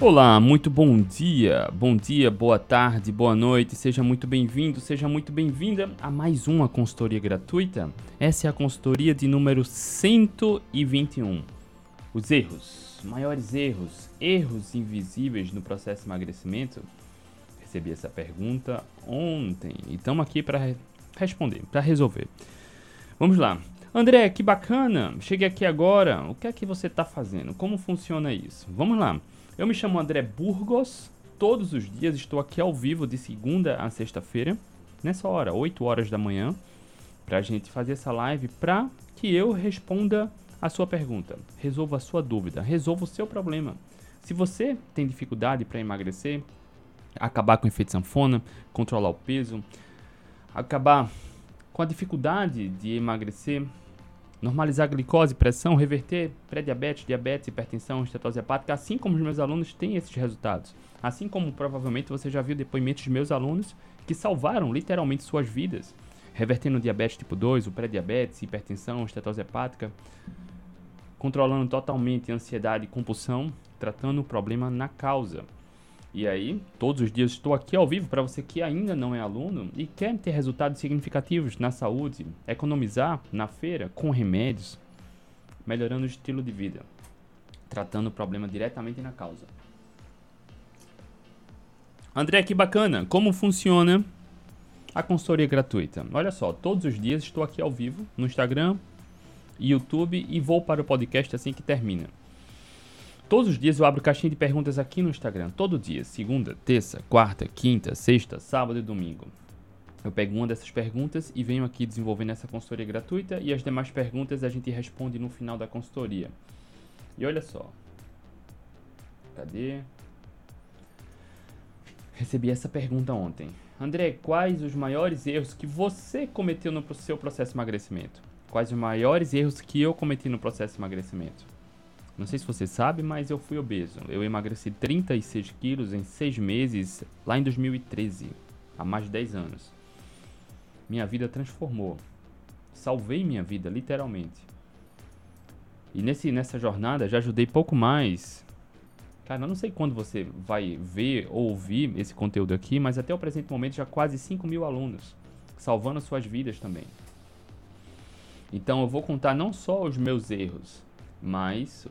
Olá, muito bom dia, bom dia, boa tarde, boa noite, seja muito bem-vindo, seja muito bem-vinda a mais uma consultoria gratuita. Essa é a consultoria de número 121. Os erros, maiores erros, erros invisíveis no processo de emagrecimento. Recebi essa pergunta ontem e estamos aqui para responder, para resolver. Vamos lá. André, que bacana! Cheguei aqui agora. O que é que você está fazendo? Como funciona isso? Vamos lá. Eu me chamo André Burgos. Todos os dias estou aqui ao vivo de segunda a sexta-feira, nessa hora, 8 horas da manhã, para a gente fazer essa live para que eu responda a sua pergunta, resolva a sua dúvida, resolva o seu problema. Se você tem dificuldade para emagrecer, acabar com o efeito sanfona, controlar o peso, acabar com a dificuldade de emagrecer, normalizar a glicose, pressão, reverter pré-diabetes, diabetes, hipertensão, estetose hepática, assim como os meus alunos têm esses resultados. Assim como provavelmente você já viu depoimentos de meus alunos que salvaram literalmente suas vidas, revertendo o diabetes tipo 2, o pré-diabetes, hipertensão, estetose hepática, controlando totalmente a ansiedade e compulsão, tratando o problema na causa. E aí, todos os dias estou aqui ao vivo para você que ainda não é aluno e quer ter resultados significativos na saúde, economizar na feira com remédios, melhorando o estilo de vida, tratando o problema diretamente na causa. André, que bacana! Como funciona a consultoria gratuita? Olha só, todos os dias estou aqui ao vivo no Instagram, YouTube e vou para o podcast assim que termina. Todos os dias eu abro caixinha de perguntas aqui no Instagram. Todo dia. Segunda, terça, quarta, quinta, sexta, sábado e domingo. Eu pego uma dessas perguntas e venho aqui desenvolvendo essa consultoria gratuita e as demais perguntas a gente responde no final da consultoria. E olha só. Cadê? Recebi essa pergunta ontem. André, quais os maiores erros que você cometeu no seu processo de emagrecimento? Quais os maiores erros que eu cometi no processo de emagrecimento? Não sei se você sabe, mas eu fui obeso. Eu emagreci 36 quilos em 6 meses lá em 2013, há mais de 10 anos. Minha vida transformou. Salvei minha vida, literalmente. E nesse, nessa jornada já ajudei pouco mais. Cara, eu não sei quando você vai ver ou ouvir esse conteúdo aqui, mas até o presente momento já quase 5 mil alunos, salvando suas vidas também. Então eu vou contar não só os meus erros, mas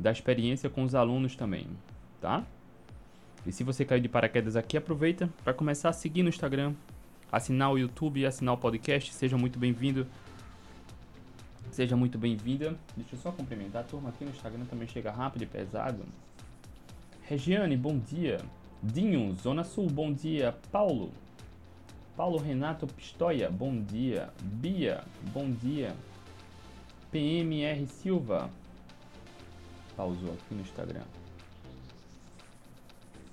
da experiência com os alunos também, tá? E se você caiu de paraquedas aqui, aproveita para começar a seguir no Instagram, assinar o YouTube assinar o podcast. Seja muito bem-vindo. Seja muito bem-vinda. Deixa eu só cumprimentar a turma aqui no Instagram também chega rápido e pesado. Regiane, bom dia. Dinho, Zona Sul, bom dia. Paulo. Paulo Renato Pistoia, bom dia. Bia, bom dia. PMR Silva, pausou aqui no Instagram.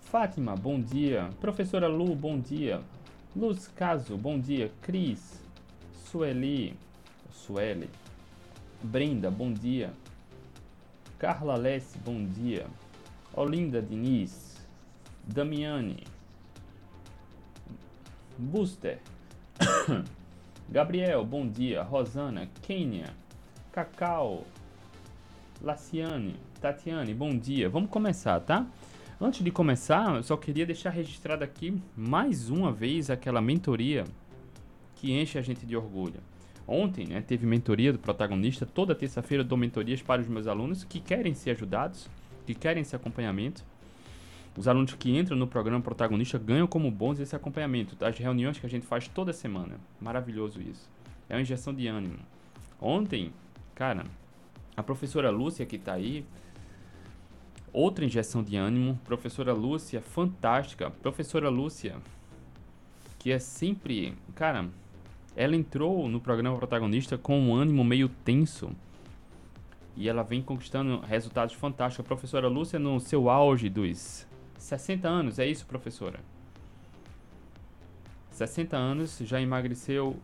Fátima, bom dia. Professora Lu, bom dia. Luz Caso, bom dia. Cris, Sueli, Sueli. Brenda, bom dia. Carla Lesse, bom dia. Olinda Diniz, Damiane, Buster, Gabriel, bom dia. Rosana, Kênia, Cacau, Laciane, Tatiane, bom dia. Vamos começar, tá? Antes de começar, eu só queria deixar registrado aqui mais uma vez aquela mentoria que enche a gente de orgulho. Ontem, né, teve mentoria do protagonista. Toda terça-feira eu dou mentorias para os meus alunos que querem ser ajudados, que querem esse acompanhamento. Os alunos que entram no programa protagonista ganham como bônus esse acompanhamento. As reuniões que a gente faz toda semana. Maravilhoso isso. É uma injeção de ânimo. Ontem, cara, a professora Lúcia que está aí, outra injeção de ânimo. Professora Lúcia, fantástica. Professora Lúcia, que é sempre. Cara, ela entrou no programa protagonista com um ânimo meio tenso. E ela vem conquistando resultados fantásticos. A professora Lúcia, no seu auge dos 60 anos, é isso, professora? 60 anos, já emagreceu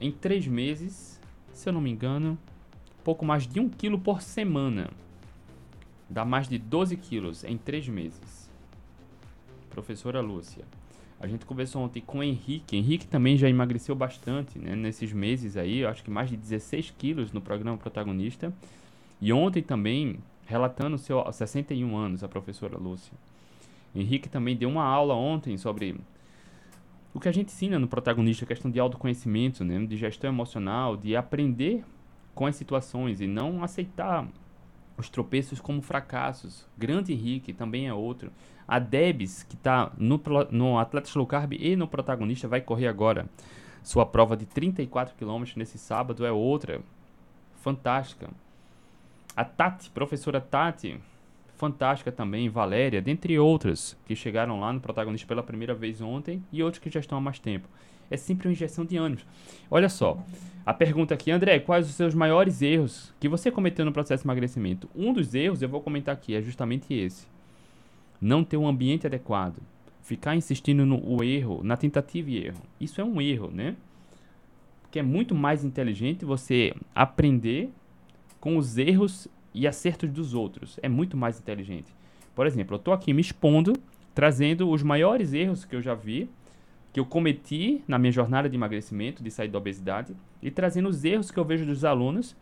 em 3 meses, se eu não me engano, pouco mais de 1 kg por semana. Dá mais de 12 quilos em 3 meses. Professora Lúcia. A gente conversou ontem com o Henrique. Henrique também já emagreceu bastante né, nesses meses aí. acho que mais de 16 quilos no programa protagonista. E ontem também relatando seus 61 anos, a professora Lúcia. Henrique também deu uma aula ontem sobre o que a gente ensina no protagonista, a questão de autoconhecimento, né? de gestão emocional, de aprender com as situações e não aceitar os tropeços como fracassos. Grande Henrique também é outro. A Debs, que está no, no Atlético Low Carb e no protagonista, vai correr agora. Sua prova de 34 km nesse sábado é outra. Fantástica. A Tati, professora Tati, fantástica também, Valéria, dentre outras que chegaram lá no protagonista pela primeira vez ontem e outros que já estão há mais tempo. É sempre uma injeção de ânimos. Olha só, a pergunta aqui, André, quais os seus maiores erros que você cometeu no processo de emagrecimento? Um dos erros, eu vou comentar aqui, é justamente esse. Não ter um ambiente adequado. Ficar insistindo no erro, na tentativa e erro. Isso é um erro, né? Porque é muito mais inteligente você aprender com os erros e acertos dos outros. É muito mais inteligente. Por exemplo, eu estou aqui me expondo, trazendo os maiores erros que eu já vi, que eu cometi na minha jornada de emagrecimento, de sair da obesidade, e trazendo os erros que eu vejo dos alunos.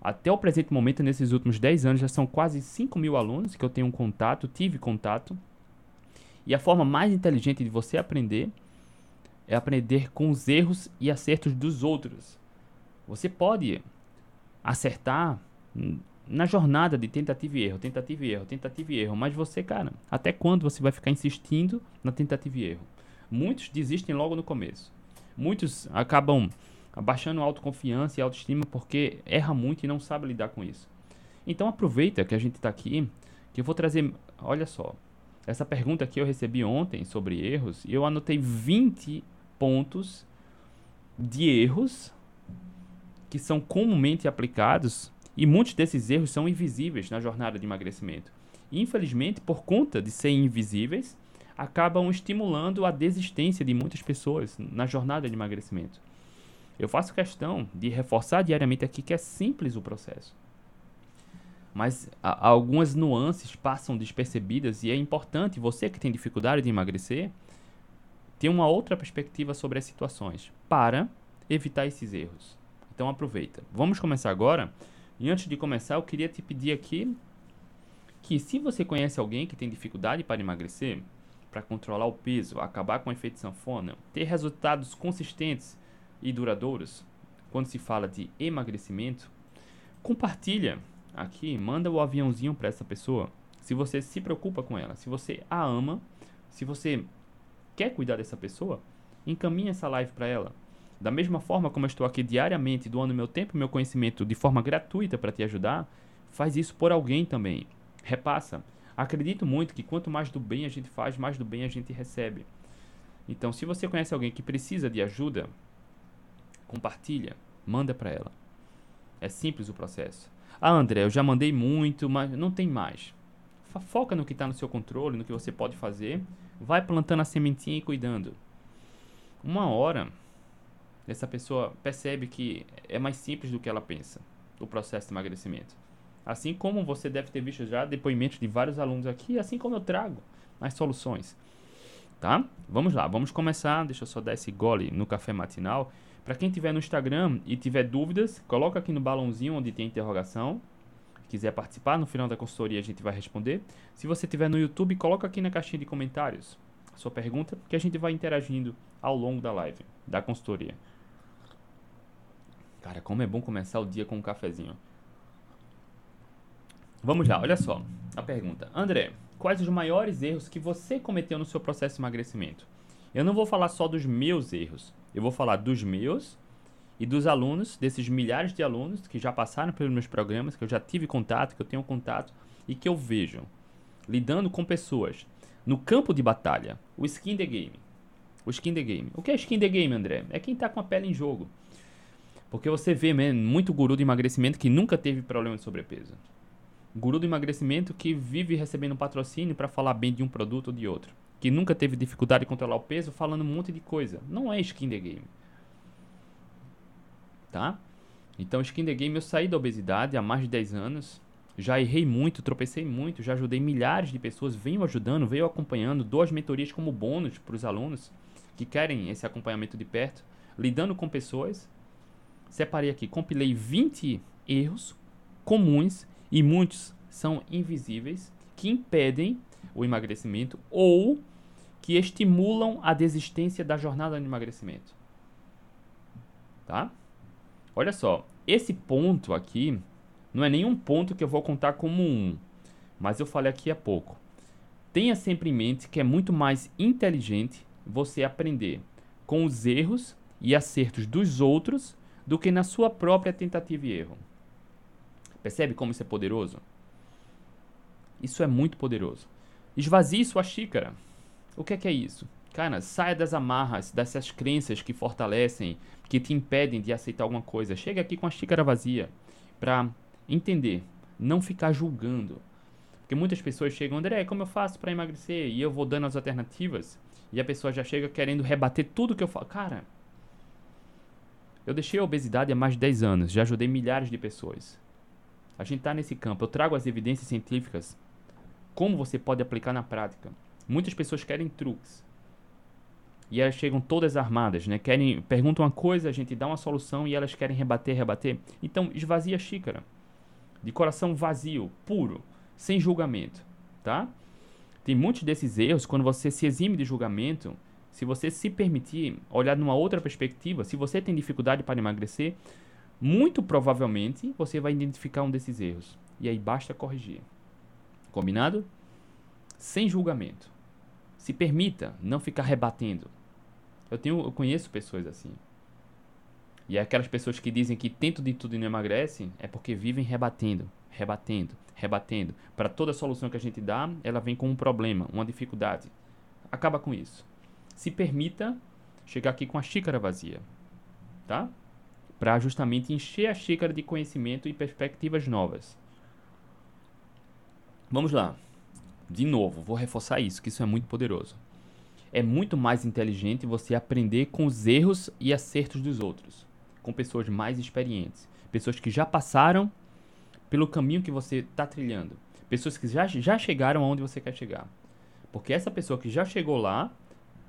Até o presente momento, nesses últimos 10 anos, já são quase 5 mil alunos que eu tenho contato, tive contato. E a forma mais inteligente de você aprender é aprender com os erros e acertos dos outros. Você pode acertar na jornada de tentativa e erro, tentativa e erro, tentativa e erro. Mas você, cara, até quando você vai ficar insistindo na tentativa e erro? Muitos desistem logo no começo. Muitos acabam abaixando a autoconfiança e autoestima porque erra muito e não sabe lidar com isso. Então aproveita que a gente está aqui, que eu vou trazer, olha só, essa pergunta que eu recebi ontem sobre erros, e eu anotei 20 pontos de erros que são comumente aplicados e muitos desses erros são invisíveis na jornada de emagrecimento. Infelizmente, por conta de serem invisíveis, acabam estimulando a desistência de muitas pessoas na jornada de emagrecimento. Eu faço questão de reforçar diariamente aqui que é simples o processo. Mas a, algumas nuances passam despercebidas e é importante você que tem dificuldade de emagrecer ter uma outra perspectiva sobre as situações para evitar esses erros. Então aproveita. Vamos começar agora e antes de começar, eu queria te pedir aqui que se você conhece alguém que tem dificuldade para emagrecer, para controlar o peso, acabar com o efeito sanfona, ter resultados consistentes e duradouros, quando se fala de emagrecimento, compartilha aqui, manda o aviãozinho para essa pessoa. Se você se preocupa com ela, se você a ama, se você quer cuidar dessa pessoa, encaminhe essa live para ela. Da mesma forma como eu estou aqui diariamente doando meu tempo e meu conhecimento de forma gratuita para te ajudar, faz isso por alguém também. Repassa. Acredito muito que quanto mais do bem a gente faz, mais do bem a gente recebe. Então, se você conhece alguém que precisa de ajuda, compartilha, manda para ela. É simples o processo. Ah, André, eu já mandei muito, mas não tem mais. Foca no que está no seu controle, no que você pode fazer. Vai plantando a sementinha e cuidando. Uma hora essa pessoa percebe que é mais simples do que ela pensa, o processo de emagrecimento. Assim como você deve ter visto já depoimentos de vários alunos aqui, assim como eu trago as soluções. Tá? Vamos lá, vamos começar. Deixa eu só dar esse gole no café matinal. Para quem tiver no Instagram e tiver dúvidas, coloca aqui no balãozinho onde tem interrogação. Quiser participar, no final da consultoria a gente vai responder. Se você tiver no YouTube, coloca aqui na caixinha de comentários a sua pergunta, que a gente vai interagindo ao longo da live, da consultoria. Cara, como é bom começar o dia com um cafezinho. Vamos lá, olha só a pergunta. André, quais os maiores erros que você cometeu no seu processo de emagrecimento? Eu não vou falar só dos meus erros, eu vou falar dos meus e dos alunos, desses milhares de alunos que já passaram pelos meus programas, que eu já tive contato, que eu tenho contato e que eu vejo lidando com pessoas no campo de batalha, o skin the game. O skin the game. O que é skin the game, André? É quem está com a pele em jogo. Porque você vê man, muito guru de emagrecimento que nunca teve problema de sobrepeso. Guru de emagrecimento que vive recebendo patrocínio para falar bem de um produto ou de outro. Que nunca teve dificuldade de controlar o peso falando um monte de coisa. Não é skin the game. Tá? Então, skin the game eu saí da obesidade há mais de 10 anos. Já errei muito, tropecei muito, já ajudei milhares de pessoas, venho ajudando, venho acompanhando, dou as mentorias como bônus para os alunos que querem esse acompanhamento de perto, lidando com pessoas separei aqui, compilei 20 erros comuns e muitos são invisíveis que impedem o emagrecimento ou que estimulam a desistência da jornada de emagrecimento. Tá? Olha só, esse ponto aqui não é nenhum ponto que eu vou contar como um, mas eu falei aqui há pouco. Tenha sempre em mente que é muito mais inteligente você aprender com os erros e acertos dos outros do que na sua própria tentativa e erro. Percebe como isso é poderoso? Isso é muito poderoso. Esvazie sua xícara. O que é que é isso? Cara, saia das amarras, dessas crenças que fortalecem, que te impedem de aceitar alguma coisa. Chega aqui com a xícara vazia para entender, não ficar julgando. Porque muitas pessoas chegam, André, como eu faço para emagrecer? E eu vou dando as alternativas e a pessoa já chega querendo rebater tudo que eu falo. Cara, eu deixei a obesidade há mais de 10 anos, já ajudei milhares de pessoas. A gente está nesse campo. Eu trago as evidências científicas, como você pode aplicar na prática. Muitas pessoas querem truques. E elas chegam todas armadas, né? Querem, perguntam uma coisa, a gente dá uma solução e elas querem rebater, rebater. Então, esvazia a xícara. De coração vazio, puro, sem julgamento, tá? Tem muitos desses erros quando você se exime de julgamento, se você se permitir olhar numa outra perspectiva, se você tem dificuldade para emagrecer, muito provavelmente você vai identificar um desses erros. E aí basta corrigir. Combinado? Sem julgamento. Se permita não ficar rebatendo. Eu, tenho, eu conheço pessoas assim. E é aquelas pessoas que dizem que tentam de tudo e não emagrecem, é porque vivem rebatendo, rebatendo, rebatendo. Para toda solução que a gente dá, ela vem com um problema, uma dificuldade. Acaba com isso. Se permita chegar aqui com a xícara vazia, tá? Para justamente encher a xícara de conhecimento e perspectivas novas. Vamos lá. De novo, vou reforçar isso, que isso é muito poderoso. É muito mais inteligente você aprender com os erros e acertos dos outros, com pessoas mais experientes, pessoas que já passaram pelo caminho que você está trilhando. Pessoas que já, já chegaram aonde você quer chegar. Porque essa pessoa que já chegou lá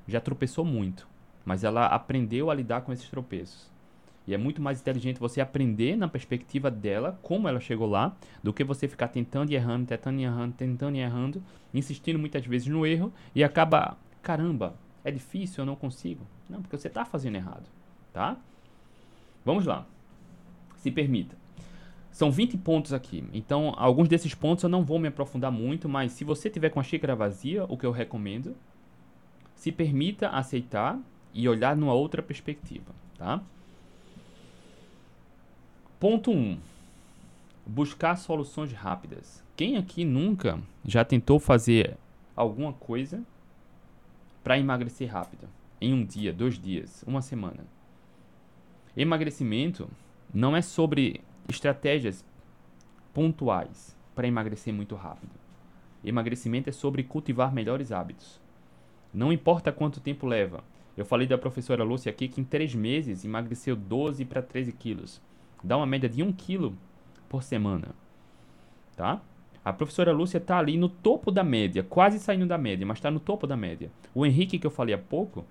já tropeçou muito, mas ela aprendeu a lidar com esses tropeços. E é muito mais inteligente você aprender na perspectiva dela, como ela chegou lá, do que você ficar tentando e errando, tentando e errando, tentando e errando, insistindo muitas vezes no erro e acaba, caramba, é difícil, eu não consigo. Não, porque você está fazendo errado, tá? Vamos lá. Se permita. São 20 pontos aqui. Então, alguns desses pontos eu não vou me aprofundar muito, mas se você tiver com a xícara vazia, o que eu recomendo, se permita aceitar e olhar numa outra perspectiva, tá? Ponto 1. Um, buscar soluções rápidas. Quem aqui nunca já tentou fazer alguma coisa para emagrecer rápido? Em um dia, dois dias, uma semana. Emagrecimento não é sobre estratégias pontuais para emagrecer muito rápido. Emagrecimento é sobre cultivar melhores hábitos. Não importa quanto tempo leva. Eu falei da professora Lúcia aqui que em 3 meses emagreceu 12 para 13 quilos. Dá uma média de 1 quilo por semana. Tá? A professora Lúcia está ali no topo da média, quase saindo da média, mas está no topo da média. O Henrique, que eu falei há pouco,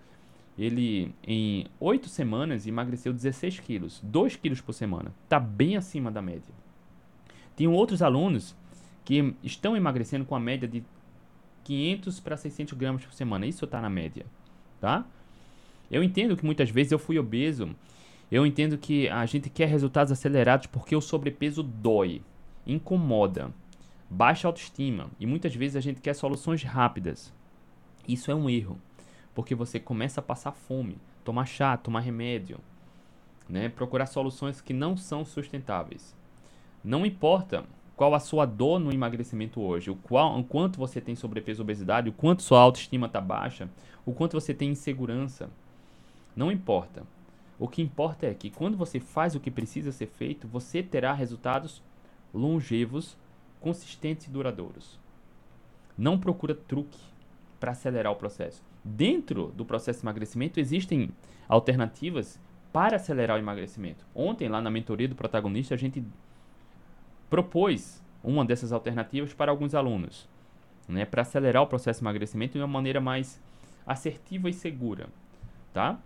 ele em 8 semanas emagreceu 16 quilos, 2 quilos por semana. Está bem acima da média. Tem outros alunos que estão emagrecendo com a média de 500 para 600 gramas por semana. Isso está na média, tá? Eu entendo que muitas vezes eu fui obeso. Eu entendo que a gente quer resultados acelerados porque o sobrepeso dói, incomoda, baixa autoestima e muitas vezes a gente quer soluções rápidas. Isso é um erro porque você começa a passar fome, tomar chá, tomar remédio, né? procurar soluções que não são sustentáveis. Não importa qual a sua dor no emagrecimento hoje, o, qual, o quanto você tem sobrepeso obesidade, o quanto sua autoestima está baixa, o quanto você tem insegurança. Não importa. O que importa é que quando você faz o que precisa ser feito, você terá resultados longevos, consistentes e duradouros. Não procura truque para acelerar o processo dentro do processo de emagrecimento existem alternativas para acelerar o emagrecimento. Ontem, lá na mentoria do protagonista, a gente propôs uma dessas alternativas para alguns alunos, né, para acelerar o processo de emagrecimento de uma maneira mais assertiva e segura, tá?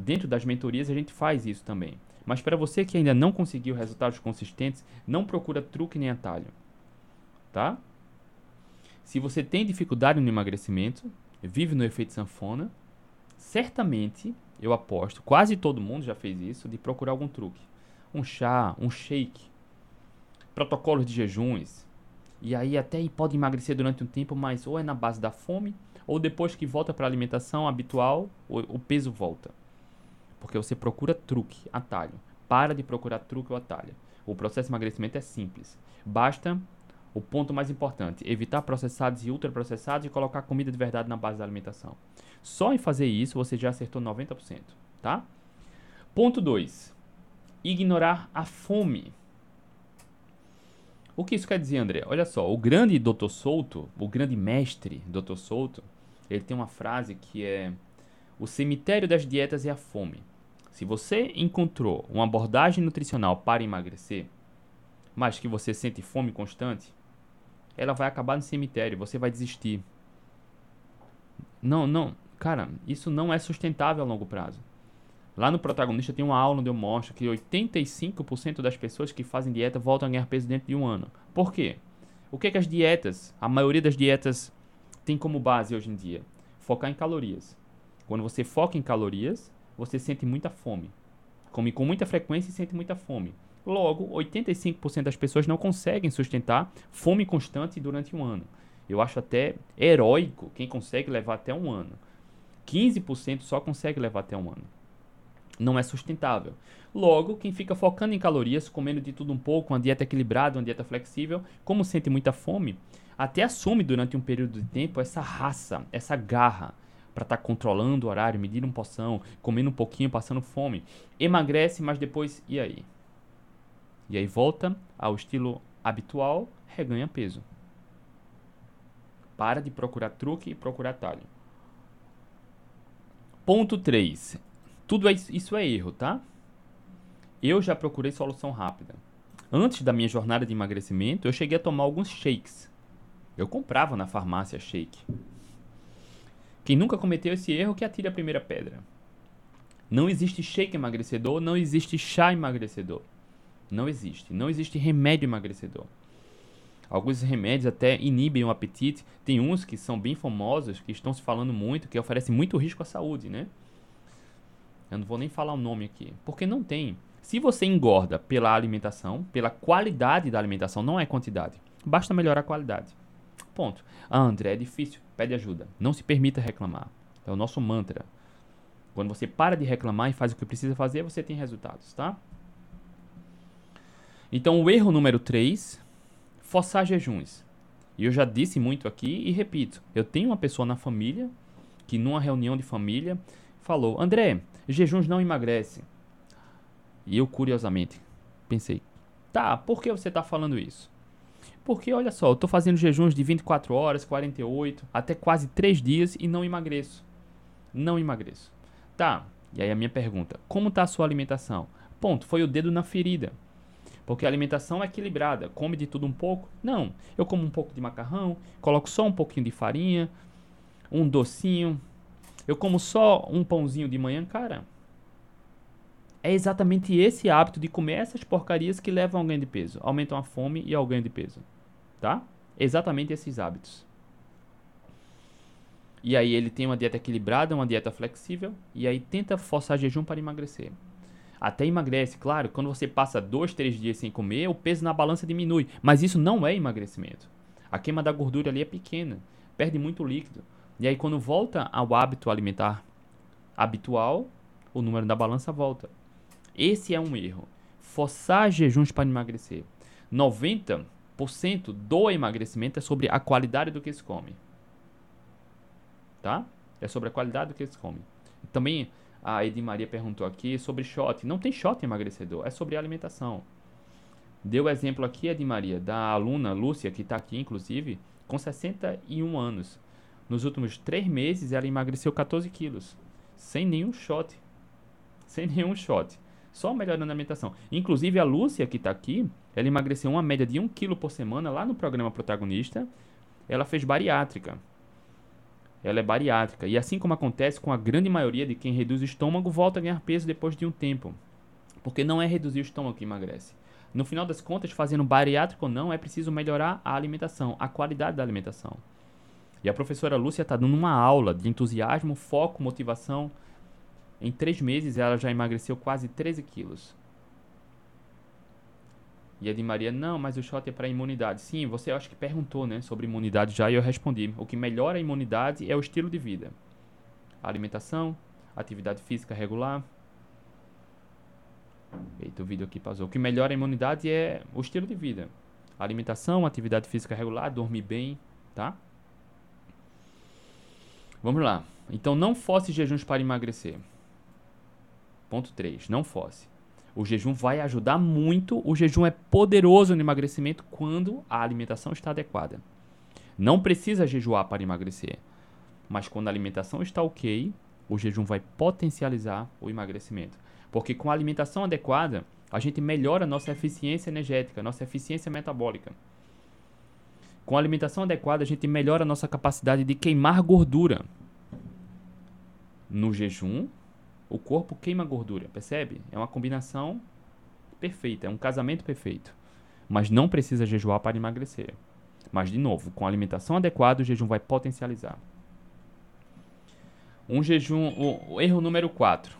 Dentro das mentorias a gente faz isso também. Mas para você que ainda não conseguiu resultados consistentes, não procura truque nem atalho. tá? Se você tem dificuldade no emagrecimento, vive no efeito sanfona, certamente, eu aposto, quase todo mundo já fez isso, de procurar algum truque. Um chá, um shake, protocolos de jejuns. E aí até pode emagrecer durante um tempo, mas ou é na base da fome, ou depois que volta para a alimentação habitual, o, peso volta. Porque você procura truque, atalho. Para de procurar truque ou atalho. O processo de emagrecimento é simples. Basta o ponto mais importante, evitar processados e ultraprocessados e colocar comida de verdade na base da alimentação. Só em fazer isso você já acertou 90%, tá? Ponto 2. Ignorar a fome. O que isso quer dizer, André? Olha só, o grande Dr. Souto, o grande mestre Dr. Souto, ele tem uma frase que é: O cemitério das dietas é a fome. Se você encontrou uma abordagem nutricional para emagrecer, mas que você sente fome constante, ela vai acabar no cemitério, você vai desistir. Não, não, cara, isso não é sustentável a longo prazo. Lá no protagonista tem uma aula onde eu mostro que 85% das pessoas que fazem dieta voltam a ganhar peso dentro de um ano. Por quê? O que, é que as dietas, a maioria das dietas tem como base hoje em dia? Focar em calorias. Quando você foca em calorias, você sente muita fome. Come com muita frequência e sente muita fome. Logo, 85% das pessoas não conseguem sustentar fome constante durante um ano. Eu acho até heróico quem consegue levar até um ano. 15% só consegue levar até um ano. Não é sustentável. Logo, quem fica focando em calorias, comendo de tudo um pouco, uma dieta equilibrada, uma dieta flexível, como sente muita fome, até assume durante um período de tempo essa raça, essa garra para estar tá controlando o horário, medindo um poção, comendo um pouquinho, passando fome. Emagrece, mas depois, e aí? E aí volta ao estilo habitual, reganha peso. Para de procurar truque e procurar atalho. Ponto 3. Tudo é, isso é erro, tá? Eu já procurei solução rápida. Antes da minha jornada de emagrecimento, eu cheguei a tomar alguns shakes. Eu comprava na farmácia shake. Quem nunca cometeu esse erro que atire a primeira pedra. Não existe shake emagrecedor, não existe chá emagrecedor. Não existe. Não existe remédio emagrecedor. Alguns remédios até inibem o apetite. Tem uns que são bem famosos, que estão se falando muito, que oferecem muito risco à saúde, né? Eu não vou nem falar o nome aqui, porque não tem. Se você engorda pela alimentação, pela qualidade da alimentação, não é quantidade. Basta melhorar a qualidade. Ponto. Ah, André, é difícil. Pede ajuda. Não se permita reclamar. É o nosso mantra. Quando você para de reclamar e faz o que precisa fazer, você tem resultados, tá? Então, o erro número 3, forçar jejuns. E eu já disse muito aqui e repito. Eu tenho uma pessoa na família que numa reunião de família falou: "André, jejuns não emagrecem". E eu curiosamente pensei: "Tá, por que você está falando isso?" Porque olha só, eu estou fazendo jejuns de 24 horas, 48, até quase 3 dias e não emagreço. Não emagreço. Tá. E aí a minha pergunta: como está a sua alimentação? Ponto, foi o dedo na ferida. Porque a alimentação é equilibrada. Come de tudo um pouco? Não. Eu como um pouco de macarrão, coloco só um pouquinho de farinha, um docinho. Eu como só um pãozinho de manhã, cara. É exatamente esse hábito de comer essas porcarias que levam ao ganho de peso, aumentam a fome e ao ganho de peso, tá? Exatamente esses hábitos. E aí ele tem uma dieta equilibrada, uma dieta flexível, e aí tenta forçar jejum para emagrecer. Até emagrece, claro, quando você passa dois, três dias sem comer, o peso na balança diminui. Mas isso não é emagrecimento. A queima da gordura ali é pequena, perde muito líquido. E aí quando volta ao hábito alimentar habitual, o número da balança volta. Esse é um erro. Forçar jejuns para emagrecer. 90% do emagrecimento é sobre a qualidade do que se come. Tá? É sobre a qualidade do que se come. Também a Edi Maria perguntou aqui sobre shot. Não tem shot emagrecedor, é sobre alimentação. Deu exemplo aqui, Edi Maria, da aluna Lúcia, que está aqui inclusive, com 61 anos. Nos últimos 3 meses ela emagreceu 14 quilos, sem nenhum shot. Sem nenhum shot. Só melhorando a alimentação. Inclusive a Lúcia, que está aqui, ela emagreceu uma média de 1 quilo por semana lá no programa protagonista. Ela fez bariátrica ela é bariátrica. E assim como acontece com a grande maioria de quem reduz o estômago, volta a ganhar peso depois de um tempo. Porque não é reduzir o estômago que emagrece. No final das contas, fazendo bariátrico ou não, é preciso melhorar a alimentação, a qualidade da alimentação. E a professora Lúcia está dando uma aula de entusiasmo, foco, motivação. Em três meses ela já emagreceu quase 13 quilos. E a de Maria, não, mas o shot é para imunidade. Sim, você acho que perguntou né, sobre imunidade já e eu respondi. O que melhora a imunidade é o estilo de vida. A alimentação, atividade física regular. Eita, o vídeo aqui passou. O que melhora a imunidade é o estilo de vida. A alimentação, atividade física regular, dormir bem, tá? Vamos lá. Então, não force jejuns para emagrecer. Ponto 3. Não force. O jejum vai ajudar muito. O jejum é poderoso no emagrecimento quando a alimentação está adequada. Não precisa jejuar para emagrecer. Mas quando a alimentação está ok, o jejum vai potencializar o emagrecimento. Porque com a alimentação adequada, a gente melhora a nossa eficiência energética, nossa eficiência metabólica. Com a alimentação adequada, a gente melhora a nossa capacidade de queimar gordura. No jejum, o corpo queima gordura, percebe? É uma combinação perfeita, é um casamento perfeito. Mas não precisa jejuar para emagrecer. Mas, de novo, com alimentação adequada, o jejum vai potencializar. Um jejum. O, o erro número 4.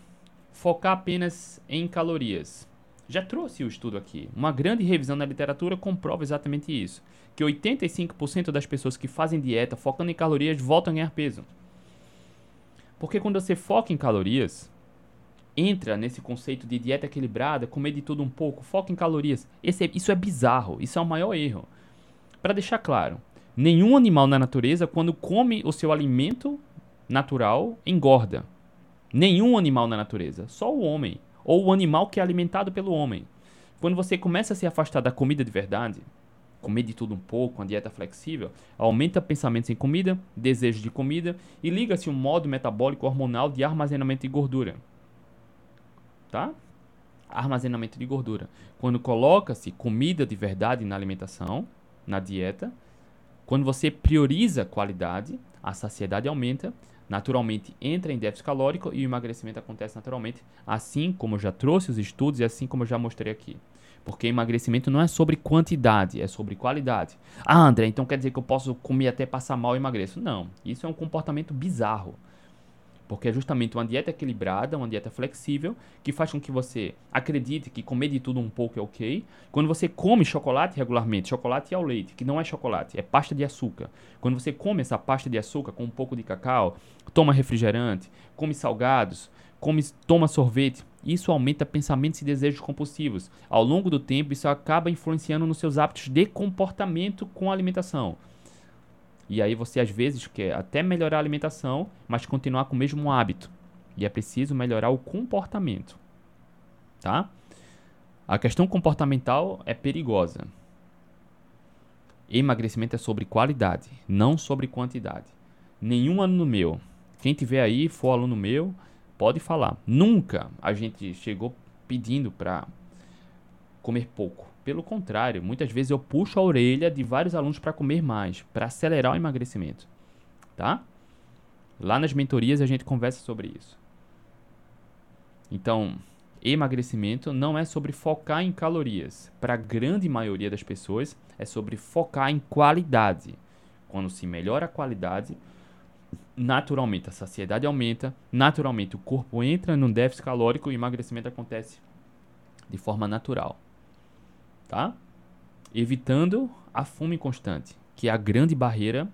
Focar apenas em calorias. Já trouxe o estudo aqui. Uma grande revisão na literatura comprova exatamente isso. Que 85% das pessoas que fazem dieta focando em calorias voltam a ganhar peso. Porque quando você foca em calorias, entra nesse conceito de dieta equilibrada, comer de tudo um pouco, foca em calorias. Esse é, isso é bizarro, isso é o maior erro. Para deixar claro, nenhum animal na natureza, quando come o seu alimento natural, engorda. Nenhum animal na natureza, só o homem ou o animal que é alimentado pelo homem. Quando você começa a se afastar da comida de verdade, comer de tudo um pouco, uma dieta flexível, aumenta pensamentos em comida, desejo de comida e liga-se um modo metabólico hormonal de armazenamento de gordura. Tá? Armazenamento de gordura. Quando coloca-se comida de verdade na alimentação, na dieta, quando você prioriza qualidade, a saciedade aumenta naturalmente entra em déficit calórico e o emagrecimento acontece naturalmente, assim como eu já trouxe os estudos e assim como eu já mostrei aqui. Porque emagrecimento não é sobre quantidade, é sobre qualidade. Ah, André, então quer dizer que eu posso comer até passar mal e emagreço? Não, isso é um comportamento bizarro. Porque é justamente uma dieta equilibrada, uma dieta flexível, que faz com que você acredite que comer de tudo um pouco é ok. Quando você come chocolate regularmente, chocolate ao leite, que não é chocolate, é pasta de açúcar. Quando você come essa pasta de açúcar com um pouco de cacau, toma refrigerante, come salgados, come, toma sorvete, isso aumenta pensamentos e desejos compulsivos. Ao longo do tempo, isso acaba influenciando nos seus hábitos de comportamento com a alimentação. E aí você às vezes quer até melhorar a alimentação, mas continuar com o mesmo hábito. E é preciso melhorar o comportamento. Tá? A questão comportamental é perigosa. Emagrecimento é sobre qualidade, não sobre quantidade. Nenhum aluno meu, quem tiver aí, for aluno meu, pode falar. Nunca a gente chegou pedindo para comer pouco. Pelo contrário, muitas vezes eu puxo a orelha de vários alunos para comer mais, para acelerar o emagrecimento, tá? Lá nas mentorias a gente conversa sobre isso. Então, emagrecimento não é sobre focar em calorias. Para a grande maioria das pessoas, é sobre focar em qualidade. Quando se melhora a qualidade, naturalmente a saciedade aumenta, naturalmente o corpo entra num déficit calórico e o emagrecimento acontece de forma natural tá? Evitando a fome constante, que é a grande barreira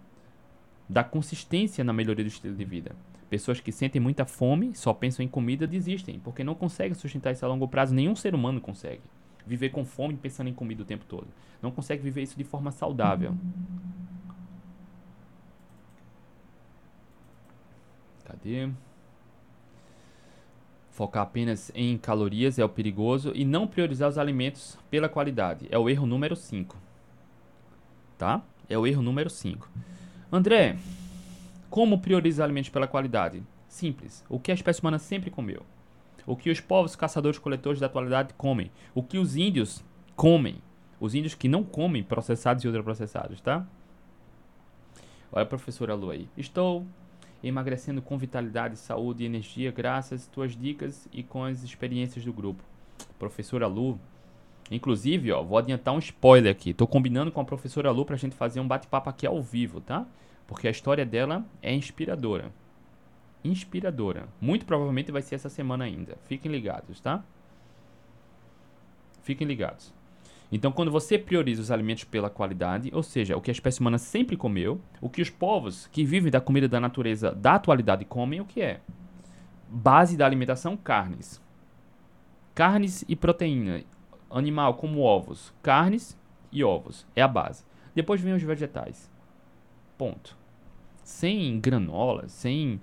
da consistência na melhoria do estilo de vida. Pessoas que sentem muita fome, só pensam em comida, desistem, porque não conseguem sustentar isso a longo prazo. Nenhum ser humano consegue viver com fome pensando em comida o tempo todo. Não consegue viver isso de forma saudável. Cadê? Focar apenas em calorias é o perigoso e não priorizar os alimentos pela qualidade. É o erro número 5. Tá? É o erro número 5. André, como priorizar alimentos pela qualidade? Simples. O que a espécie humana sempre comeu. O que os povos caçadores-coletores da atualidade comem. O que os índios comem. Os índios que não comem processados e ultraprocessados, tá? Olha a professora Lu aí. Estou emagrecendo com vitalidade, saúde e energia, graças às tuas dicas e com as experiências do grupo. Professora Lu, Inclusive, ó, vou adiantar um spoiler aqui. Tô combinando com a professora Lu pra gente fazer um bate-papo aqui ao vivo, tá? Porque a história dela é inspiradora. Inspiradora. Muito provavelmente vai ser essa semana ainda. Fiquem ligados, tá? Fiquem ligados. Então, quando você prioriza os alimentos pela qualidade, ou seja, o que a espécie humana sempre comeu, o que os povos que vivem da comida da natureza da atualidade comem, o que é? Base da alimentação: carnes. Carnes e proteína. Animal como ovos. Carnes e ovos. É a base. Depois vem os vegetais. Ponto. Sem granola, sem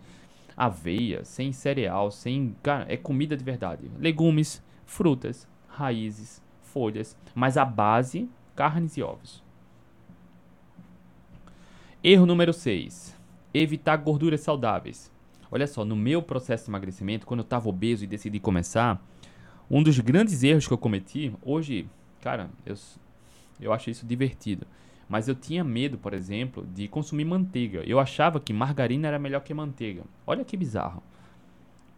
aveia, sem cereal, sem. Cara, é comida de verdade. Legumes, frutas, raízes, folhas, mas a base, carnes e ovos. Erro número 6. Evitar gorduras saudáveis. Olha só, no meu processo de emagrecimento, quando eu estava obeso e decidi começar, um dos grandes erros que eu cometi, hoje, cara, eu, eu acho isso divertido. Mas eu tinha medo, por exemplo, de consumir manteiga. Eu achava que margarina era melhor que manteiga. Olha que bizarro.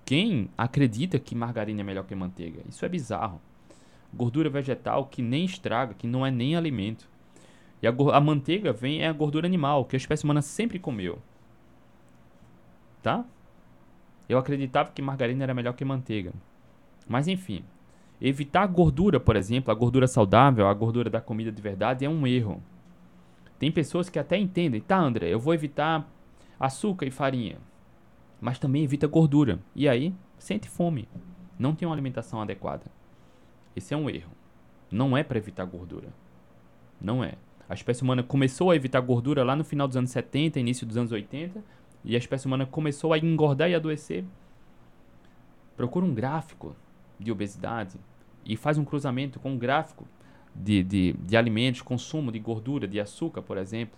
Quem acredita que margarina é melhor que manteiga? Isso é bizarro gordura vegetal que nem estraga, que não é nem alimento. E a, a manteiga vem é a gordura animal, que a espécie humana sempre comeu. Tá? Eu acreditava que margarina era melhor que manteiga. Mas enfim, evitar gordura, por exemplo, a gordura saudável, a gordura da comida de verdade é um erro. Tem pessoas que até entendem, tá, André, eu vou evitar açúcar e farinha, mas também evita gordura. E aí, sente fome. Não tem uma alimentação adequada. Esse é um erro. Não é para evitar gordura. Não é. A espécie humana começou a evitar gordura lá no final dos anos 70, início dos anos 80, e a espécie humana começou a engordar e adoecer. Procura um gráfico de obesidade e faz um cruzamento com um gráfico de, de, de alimentos, consumo de gordura, de açúcar, por exemplo,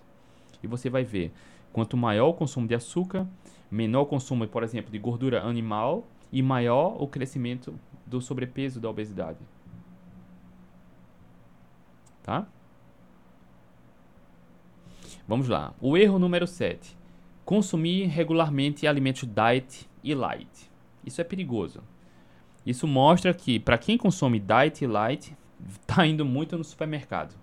e você vai ver quanto maior o consumo de açúcar, menor o consumo, por exemplo, de gordura animal e maior o crescimento do sobrepeso, da obesidade tá? Vamos lá. O erro número 7. Consumir regularmente alimentos diet e light. Isso é perigoso. Isso mostra que para quem consome diet e light, está indo muito no supermercado.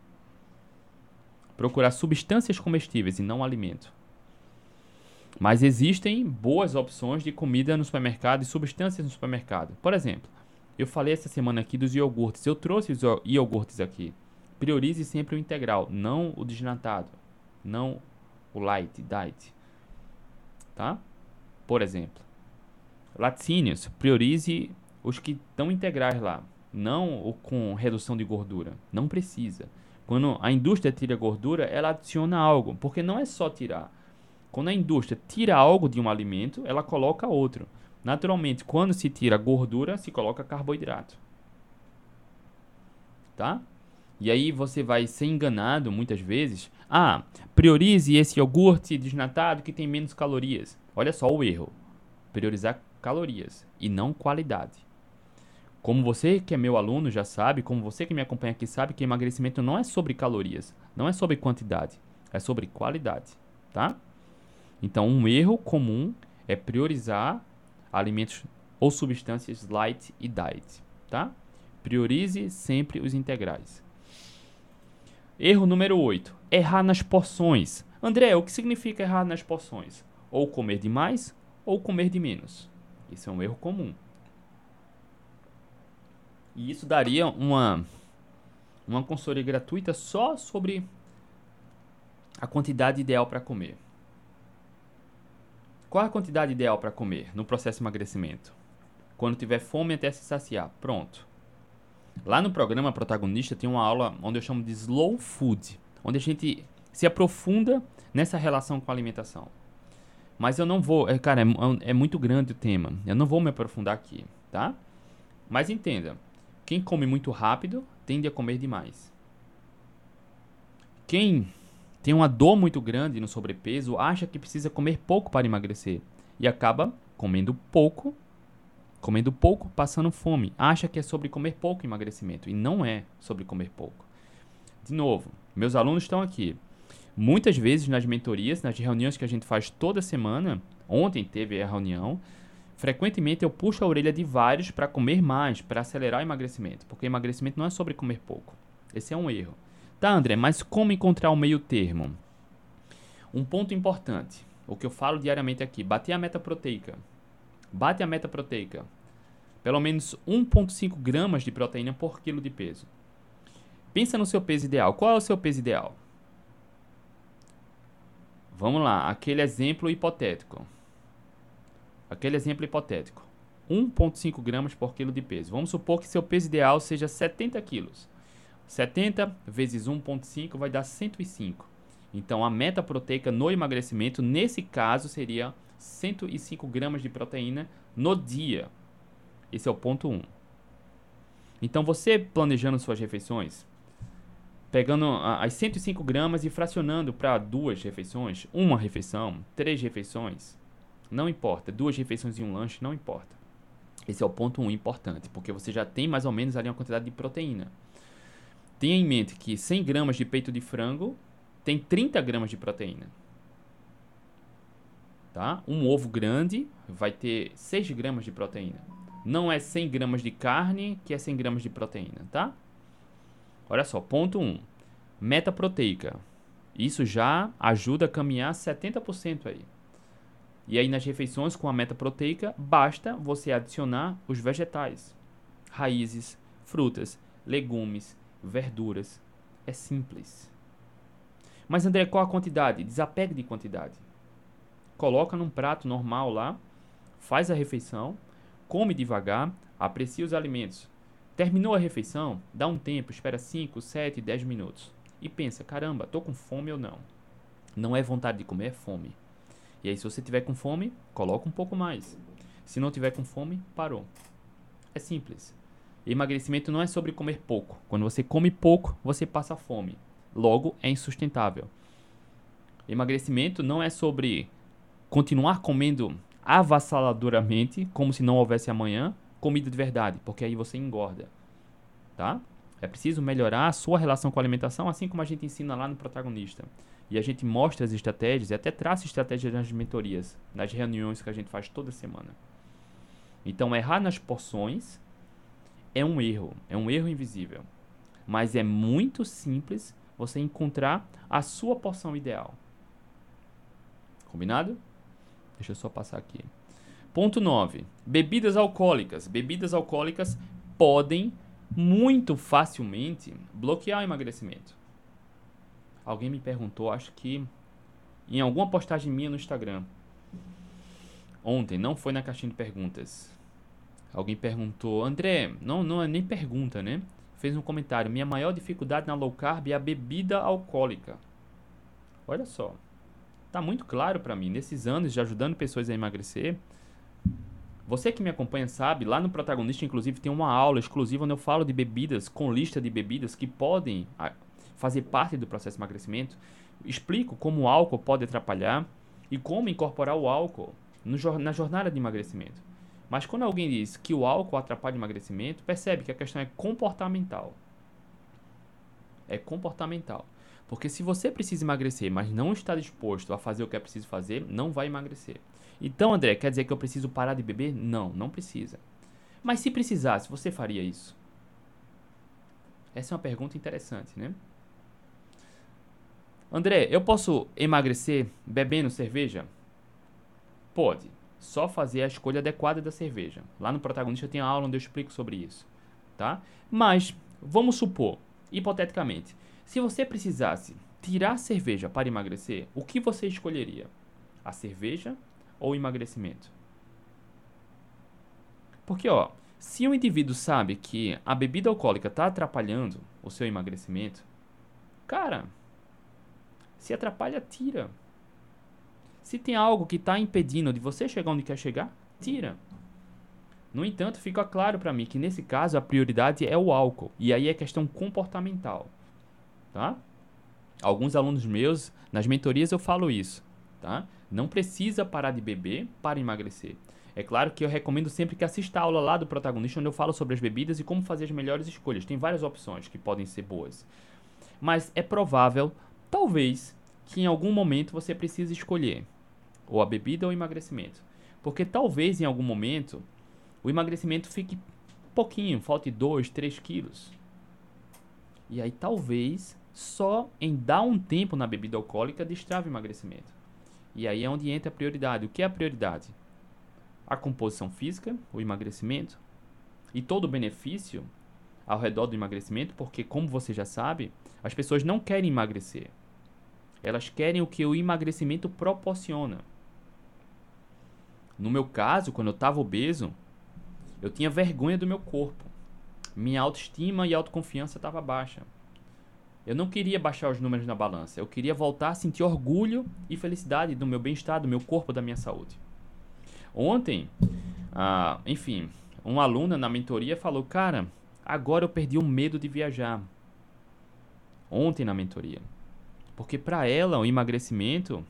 Procurar substâncias comestíveis e não alimento. Mas existem boas opções de comida no supermercado e substâncias no supermercado. Por exemplo, eu falei essa semana aqui dos iogurtes. Eu trouxe os iogurtes aqui. Priorize sempre o integral, não o desnatado, não o light, diet. Tá? Por exemplo, laticínios, priorize os que estão integrais lá, não o com redução de gordura. Não precisa. Quando a indústria tira gordura, ela adiciona algo, porque não é só tirar. Quando a indústria tira algo de um alimento, ela coloca outro. Naturalmente, quando se tira gordura, se coloca carboidrato. Tá? E aí você vai ser enganado muitas vezes. Ah, priorize esse iogurte desnatado que tem menos calorias. Olha só o erro. Priorizar calorias e não qualidade. Como você que é meu aluno já sabe, como você que me acompanha aqui sabe que emagrecimento não é sobre calorias, não é sobre quantidade, é sobre qualidade, tá? Então, um erro comum é priorizar alimentos ou substâncias light e diet, tá? Priorize sempre os integrais. Erro número 8. Errar nas porções. André, o que significa errar nas porções? Ou comer demais ou comer de menos. Isso é um erro comum. E isso daria uma, uma consultoria gratuita só sobre a quantidade ideal para comer. Qual a quantidade ideal para comer no processo de emagrecimento? Quando tiver fome até se saciar. Pronto. Lá no programa Protagonista tem uma aula onde eu chamo de Slow Food, onde a gente se aprofunda nessa relação com a alimentação. Mas eu não vou, é, cara, é, é muito grande o tema. Eu não vou me aprofundar aqui, tá? Mas entenda, quem come muito rápido tende a comer demais. Quem tem uma dor muito grande no sobrepeso acha que precisa comer pouco para emagrecer e acaba comendo pouco comendo pouco, passando fome. Acha que é sobre comer pouco emagrecimento e não é sobre comer pouco. De novo, meus alunos estão aqui. Muitas vezes nas mentorias, nas reuniões que a gente faz toda semana, ontem teve a reunião, frequentemente eu puxo a orelha de vários para comer mais, para acelerar o emagrecimento, porque emagrecimento não é sobre comer pouco. Esse é um erro. Tá, André, mas como encontrar o meio termo? Um ponto importante, o que eu falo diariamente aqui, bater a meta proteica. Bate a meta proteica. Pelo menos 1,5 gramas de proteína por quilo de peso. Pensa no seu peso ideal. Qual é o seu peso ideal? Vamos lá, aquele exemplo hipotético. Aquele exemplo hipotético. 1,5 gramas por quilo de peso. Vamos supor que seu peso ideal seja 70 quilos. 70 vezes 1,5 vai dar 105. Então, a meta proteica no emagrecimento, nesse caso, seria 105 gramas de proteína no dia. Esse é o ponto 1. Então, você planejando suas refeições, pegando as 105 gramas e fracionando para duas refeições, uma refeição, três refeições, não importa. Duas refeições e um lanche, não importa. Esse é o ponto 1 um importante, porque você já tem mais ou menos ali uma quantidade de proteína. Tenha em mente que 100 gramas de peito de frango tem 30 gramas de proteína. Tá? Um ovo grande vai ter 6 gramas de proteína. Não é 100 gramas de carne que é 100 gramas de proteína, tá? Olha só, ponto 1. Um, meta proteica. Isso já ajuda a caminhar 70% aí. E aí nas refeições com a meta proteica, basta você adicionar os vegetais, raízes, frutas, legumes, verduras. É simples. Mas André, qual a quantidade? Desapegue de quantidade. Coloca num prato normal lá, faz a refeição, come devagar, aprecia os alimentos. Terminou a refeição, dá um tempo, espera 5, 7, 10 minutos. E pensa, caramba, tô com fome ou não? Não é vontade de comer, é fome. E aí, se você tiver com fome, coloca um pouco mais. Se não tiver com fome, parou. É simples. Emagrecimento não é sobre comer pouco. Quando você come pouco, você passa fome. Logo, é insustentável. Emagrecimento não é sobre continuar comendo avassaladoramente, como se não houvesse amanhã, comida de verdade, porque aí você engorda. Tá? É preciso melhorar a sua relação com a alimentação, assim como a gente ensina lá no protagonista. E a gente mostra as estratégias e até traça estratégias nas mentorias, nas reuniões que a gente faz toda semana. Então, errar nas porções é um erro, é um erro invisível. Mas é muito simples você encontrar a sua porção ideal. Combinado? Deixa eu só passar aqui. Ponto 9. Bebidas alcoólicas. Bebidas alcoólicas podem muito facilmente bloquear o emagrecimento. Alguém me perguntou, acho que em alguma postagem minha no Instagram. Ontem, não foi na caixinha de perguntas. Alguém perguntou, André, não, não é nem pergunta, né? Fez um comentário: Minha maior dificuldade na low carb é a bebida alcoólica. Olha só, tá muito claro para mim. Nesses anos de ajudando pessoas a emagrecer, você que me acompanha sabe, lá no Protagonista, inclusive, tem uma aula exclusiva onde eu falo de bebidas, com lista de bebidas que podem fazer parte do processo de emagrecimento, explico como o álcool pode atrapalhar e como incorporar o álcool no, na jornada de emagrecimento. Mas quando alguém diz que o álcool atrapalha o emagrecimento, percebe que a questão é comportamental. É comportamental. Porque se você precisa emagrecer, mas não está disposto a fazer o que é preciso fazer, não vai emagrecer. Então, André, quer dizer que eu preciso parar de beber? Não, não precisa. Mas se precisasse, você faria isso? Essa é uma pergunta interessante, né? André, eu posso emagrecer bebendo cerveja? Pode. Só fazer a escolha adequada da cerveja. Lá no protagonista tem a aula onde eu explico sobre isso, tá? Mas vamos supor, hipoteticamente, se você precisasse tirar a cerveja para emagrecer, o que você escolheria? A cerveja ou o emagrecimento? Porque, ó, se um indivíduo sabe que a bebida alcoólica está atrapalhando o seu emagrecimento, cara, se atrapalha, tira. Se tem algo que está impedindo de você chegar onde quer chegar, tira. No entanto, fica claro para mim que nesse caso a prioridade é o álcool. E aí é questão comportamental. Tá? Alguns alunos meus, nas mentorias eu falo isso. Tá? Não precisa parar de beber para emagrecer. É claro que eu recomendo sempre que assista a aula lá do protagonista, onde eu falo sobre as bebidas e como fazer as melhores escolhas. Tem várias opções que podem ser boas. Mas é provável Talvez que em algum momento você precise escolher ou a bebida ou o emagrecimento. Porque talvez em algum momento o emagrecimento fique pouquinho, falte 2, 3 quilos. E aí talvez só em dar um tempo na bebida alcoólica destrave o emagrecimento. E aí é onde entra a prioridade. O que é a prioridade? A composição física, o emagrecimento e todo o benefício ao redor do emagrecimento, porque como você já sabe, as pessoas não querem emagrecer. Elas querem o que o emagrecimento proporciona. No meu caso, quando eu estava obeso, eu tinha vergonha do meu corpo. Minha autoestima e autoconfiança estava baixa. Eu não queria baixar os números na balança. Eu queria voltar a sentir orgulho e felicidade do meu bem-estar, do meu corpo, da minha saúde. Ontem, ah, enfim, uma aluna na mentoria falou: Cara, agora eu perdi o medo de viajar. Ontem na mentoria. Porque para ela o emagrecimento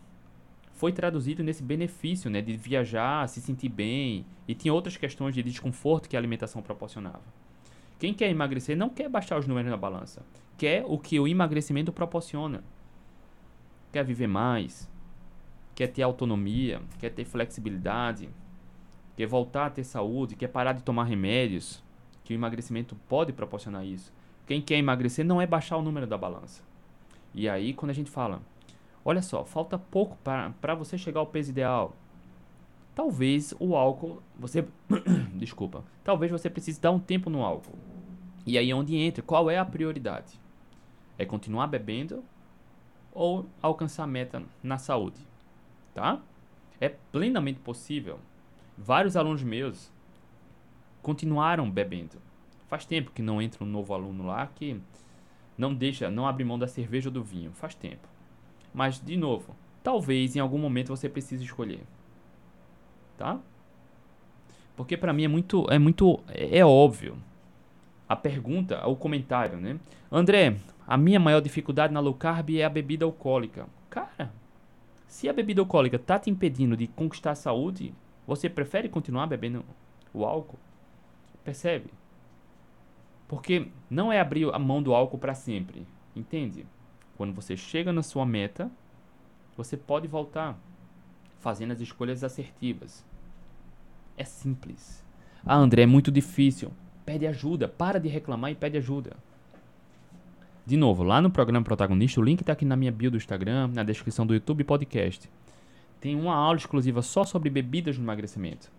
foi traduzido nesse benefício, né, de viajar, se sentir bem, e tinha outras questões de desconforto que a alimentação proporcionava. Quem quer emagrecer não quer baixar os números na balança, quer o que o emagrecimento proporciona. Quer viver mais, quer ter autonomia, quer ter flexibilidade, quer voltar a ter saúde, quer parar de tomar remédios, que o emagrecimento pode proporcionar isso. Quem quer emagrecer não é baixar o número da balança. E aí, quando a gente fala, olha só, falta pouco para você chegar ao peso ideal. Talvez o álcool, você. Desculpa. Talvez você precise dar um tempo no álcool. E aí é onde entra, qual é a prioridade? É continuar bebendo ou alcançar a meta na saúde? Tá? É plenamente possível. Vários alunos meus continuaram bebendo. Faz tempo que não entra um novo aluno lá que não deixa, não abre mão da cerveja ou do vinho. Faz tempo. Mas, de novo, talvez em algum momento você precise escolher. Tá? Porque para mim é muito, é muito, é, é óbvio. A pergunta, o comentário, né? André, a minha maior dificuldade na low carb é a bebida alcoólica. Cara, se a bebida alcoólica tá te impedindo de conquistar a saúde, você prefere continuar bebendo o álcool? Percebe? Porque não é abrir a mão do álcool para sempre, entende? Quando você chega na sua meta, você pode voltar fazendo as escolhas assertivas. É simples. Ah, André, é muito difícil. Pede ajuda, para de reclamar e pede ajuda. De novo, lá no programa Protagonista, o link está aqui na minha bio do Instagram, na descrição do YouTube Podcast. Tem uma aula exclusiva só sobre bebidas no emagrecimento.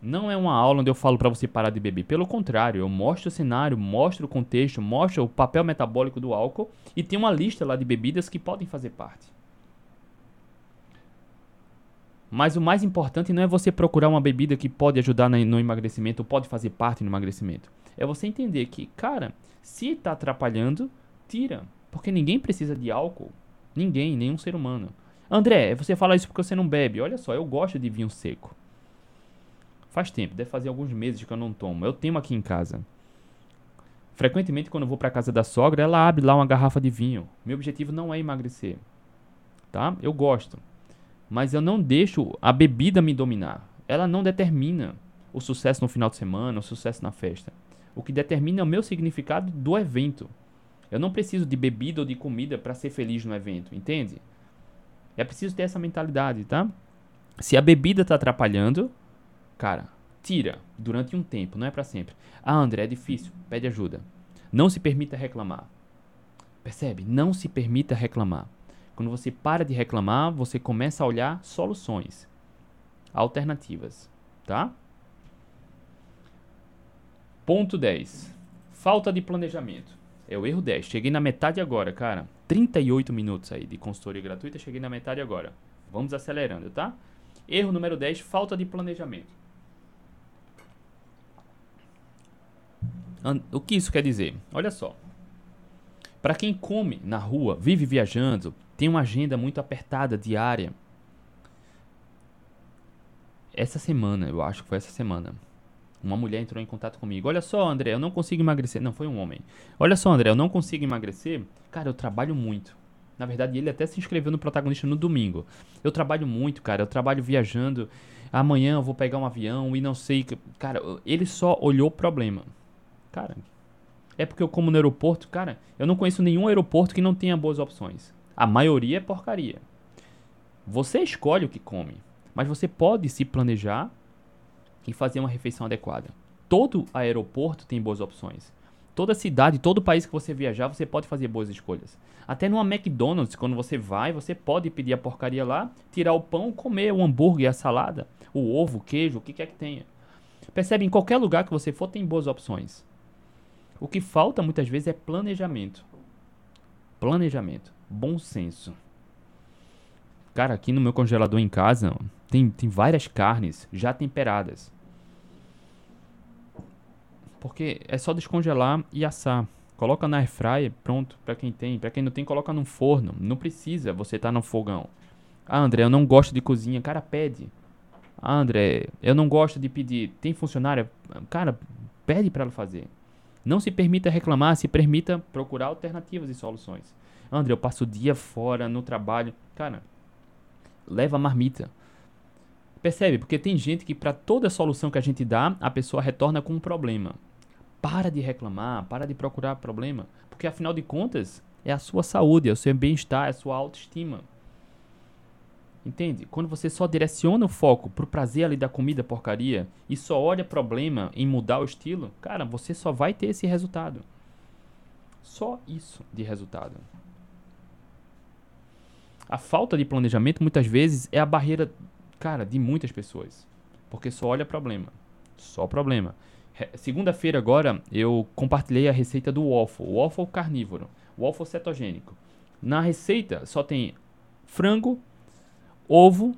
Não é uma aula onde eu falo para você parar de beber. Pelo contrário, eu mostro o cenário, mostro o contexto, mostro o papel metabólico do álcool e tem uma lista lá de bebidas que podem fazer parte. Mas o mais importante não é você procurar uma bebida que pode ajudar no emagrecimento ou pode fazer parte no emagrecimento. É você entender que, cara, se está atrapalhando, tira. Porque ninguém precisa de álcool. Ninguém, nenhum ser humano. André, você fala isso porque você não bebe. Olha só, eu gosto de vinho seco. Faz tempo, deve fazer alguns meses que eu não tomo. Eu tenho aqui em casa. Frequentemente, quando eu vou para casa da sogra, ela abre lá uma garrafa de vinho. Meu objetivo não é emagrecer. Tá? Eu gosto. Mas eu não deixo a bebida me dominar. Ela não determina o sucesso no final de semana, o sucesso na festa. O que determina é o meu significado do evento. Eu não preciso de bebida ou de comida para ser feliz no evento, entende? É preciso ter essa mentalidade, tá? Se a bebida está atrapalhando, Cara, tira durante um tempo, não é para sempre. Ah, André, é difícil. Pede ajuda. Não se permita reclamar. Percebe? Não se permita reclamar. Quando você para de reclamar, você começa a olhar soluções, alternativas, tá? Ponto 10. Falta de planejamento. É o erro 10. Cheguei na metade agora, cara. 38 minutos aí de consultoria gratuita, cheguei na metade agora. Vamos acelerando, tá? Erro número 10, falta de planejamento. O que isso quer dizer? Olha só. Para quem come na rua, vive viajando, tem uma agenda muito apertada diária. Essa semana, eu acho que foi essa semana, uma mulher entrou em contato comigo. Olha só, André, eu não consigo emagrecer. Não, foi um homem. Olha só, André, eu não consigo emagrecer. Cara, eu trabalho muito. Na verdade, ele até se inscreveu no protagonista no domingo. Eu trabalho muito, cara. Eu trabalho viajando. Amanhã eu vou pegar um avião e não sei. Cara, ele só olhou o problema. Cara, é porque eu como no aeroporto, cara, eu não conheço nenhum aeroporto que não tenha boas opções. A maioria é porcaria. Você escolhe o que come, Mas você pode se planejar e fazer uma refeição adequada. Todo aeroporto tem boas opções. Toda cidade, todo país que você viajar, você pode fazer boas escolhas. Até numa McDonald's, quando você vai, você pode pedir a porcaria lá, tirar o pão, comer o hambúrguer, a salada, o ovo, o queijo, o que quer que tenha. Percebe? Em qualquer lugar que você for, tem boas opções. O que falta muitas vezes é planejamento. Planejamento. Bom senso. Cara, aqui no meu congelador em casa tem, tem várias carnes já temperadas. Porque é só descongelar e assar. Coloca na airfryer, pronto, para quem tem. Para quem não tem, coloca no forno. Não precisa você tá no fogão. Ah, André, eu não gosto de cozinha. Cara, pede. Ah, André, eu não gosto de pedir. Tem funcionária? Cara, pede para ela fazer. Não se permita reclamar, se permita procurar alternativas e soluções. André, eu passo o dia fora no trabalho. Cara, leva a marmita. Percebe? Porque tem gente que para toda solução que a gente dá, a pessoa retorna com um problema. Para de reclamar, para de procurar problema, porque afinal de contas é a sua saúde, é o seu bem-estar, é a sua autoestima. Entende? Quando você só direciona o foco pro prazer ali da comida porcaria e só olha problema em mudar o estilo, cara, você só vai ter esse resultado. Só isso de resultado. A falta de planejamento muitas vezes é a barreira, cara, de muitas pessoas. Porque só olha problema. Só problema. Segunda-feira agora eu compartilhei a receita do waffle, waffle carnívoro, waffle cetogênico. Na receita só tem frango, ovo,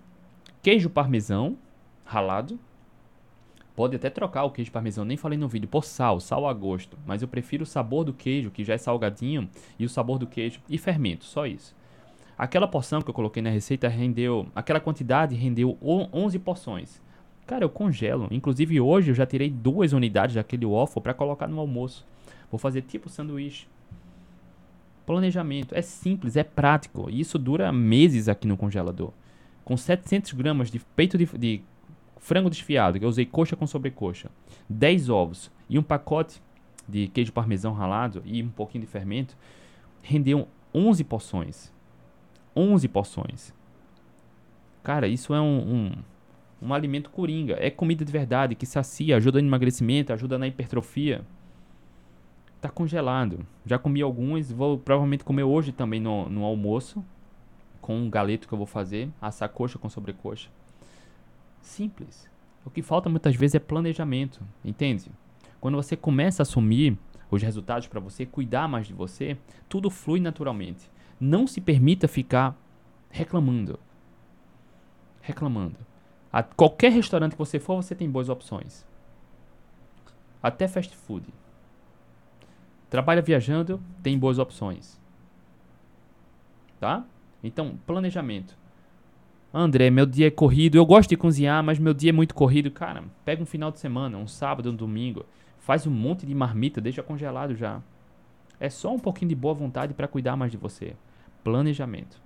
queijo parmesão ralado. Pode até trocar o queijo parmesão, nem falei no vídeo, por sal, sal a gosto. Mas eu prefiro o sabor do queijo, que já é salgadinho, e o sabor do queijo e fermento, só isso. Aquela porção que eu coloquei na receita rendeu, aquela quantidade rendeu 11 porções. Cara, eu congelo. Inclusive hoje eu já tirei duas unidades daquele waffle para colocar no almoço. Vou fazer tipo sanduíche. Planejamento. É simples, é prático. E isso dura meses aqui no congelador. Com 700 gramas de peito de, de frango desfiado, que eu usei coxa com sobrecoxa, 10 ovos e um pacote de queijo parmesão ralado e um pouquinho de fermento, rendeu 11 porções. 11 porções. Cara, isso é um, um, um alimento coringa. É comida de verdade que sacia, ajuda no emagrecimento, ajuda na hipertrofia. Tá congelado. Já comi alguns, vou provavelmente comer hoje também no, no almoço. Com um galeto que eu vou fazer, assar coxa com sobrecoxa. Simples. O que falta muitas vezes é planejamento, entende? Quando você começa a assumir os resultados para você, cuidar mais de você, tudo flui naturalmente. Não se permita ficar reclamando. Reclamando. A qualquer restaurante que você for, você tem boas opções. Até fast food. Trabalha viajando, tem boas opções. Tá? Então, planejamento. André, meu dia é corrido. Eu gosto de cozinhar, mas meu dia é muito corrido. Cara, pega um final de semana, um sábado, um domingo. Faz um monte de marmita, deixa congelado já. É só um pouquinho de boa vontade para cuidar mais de você. Planejamento.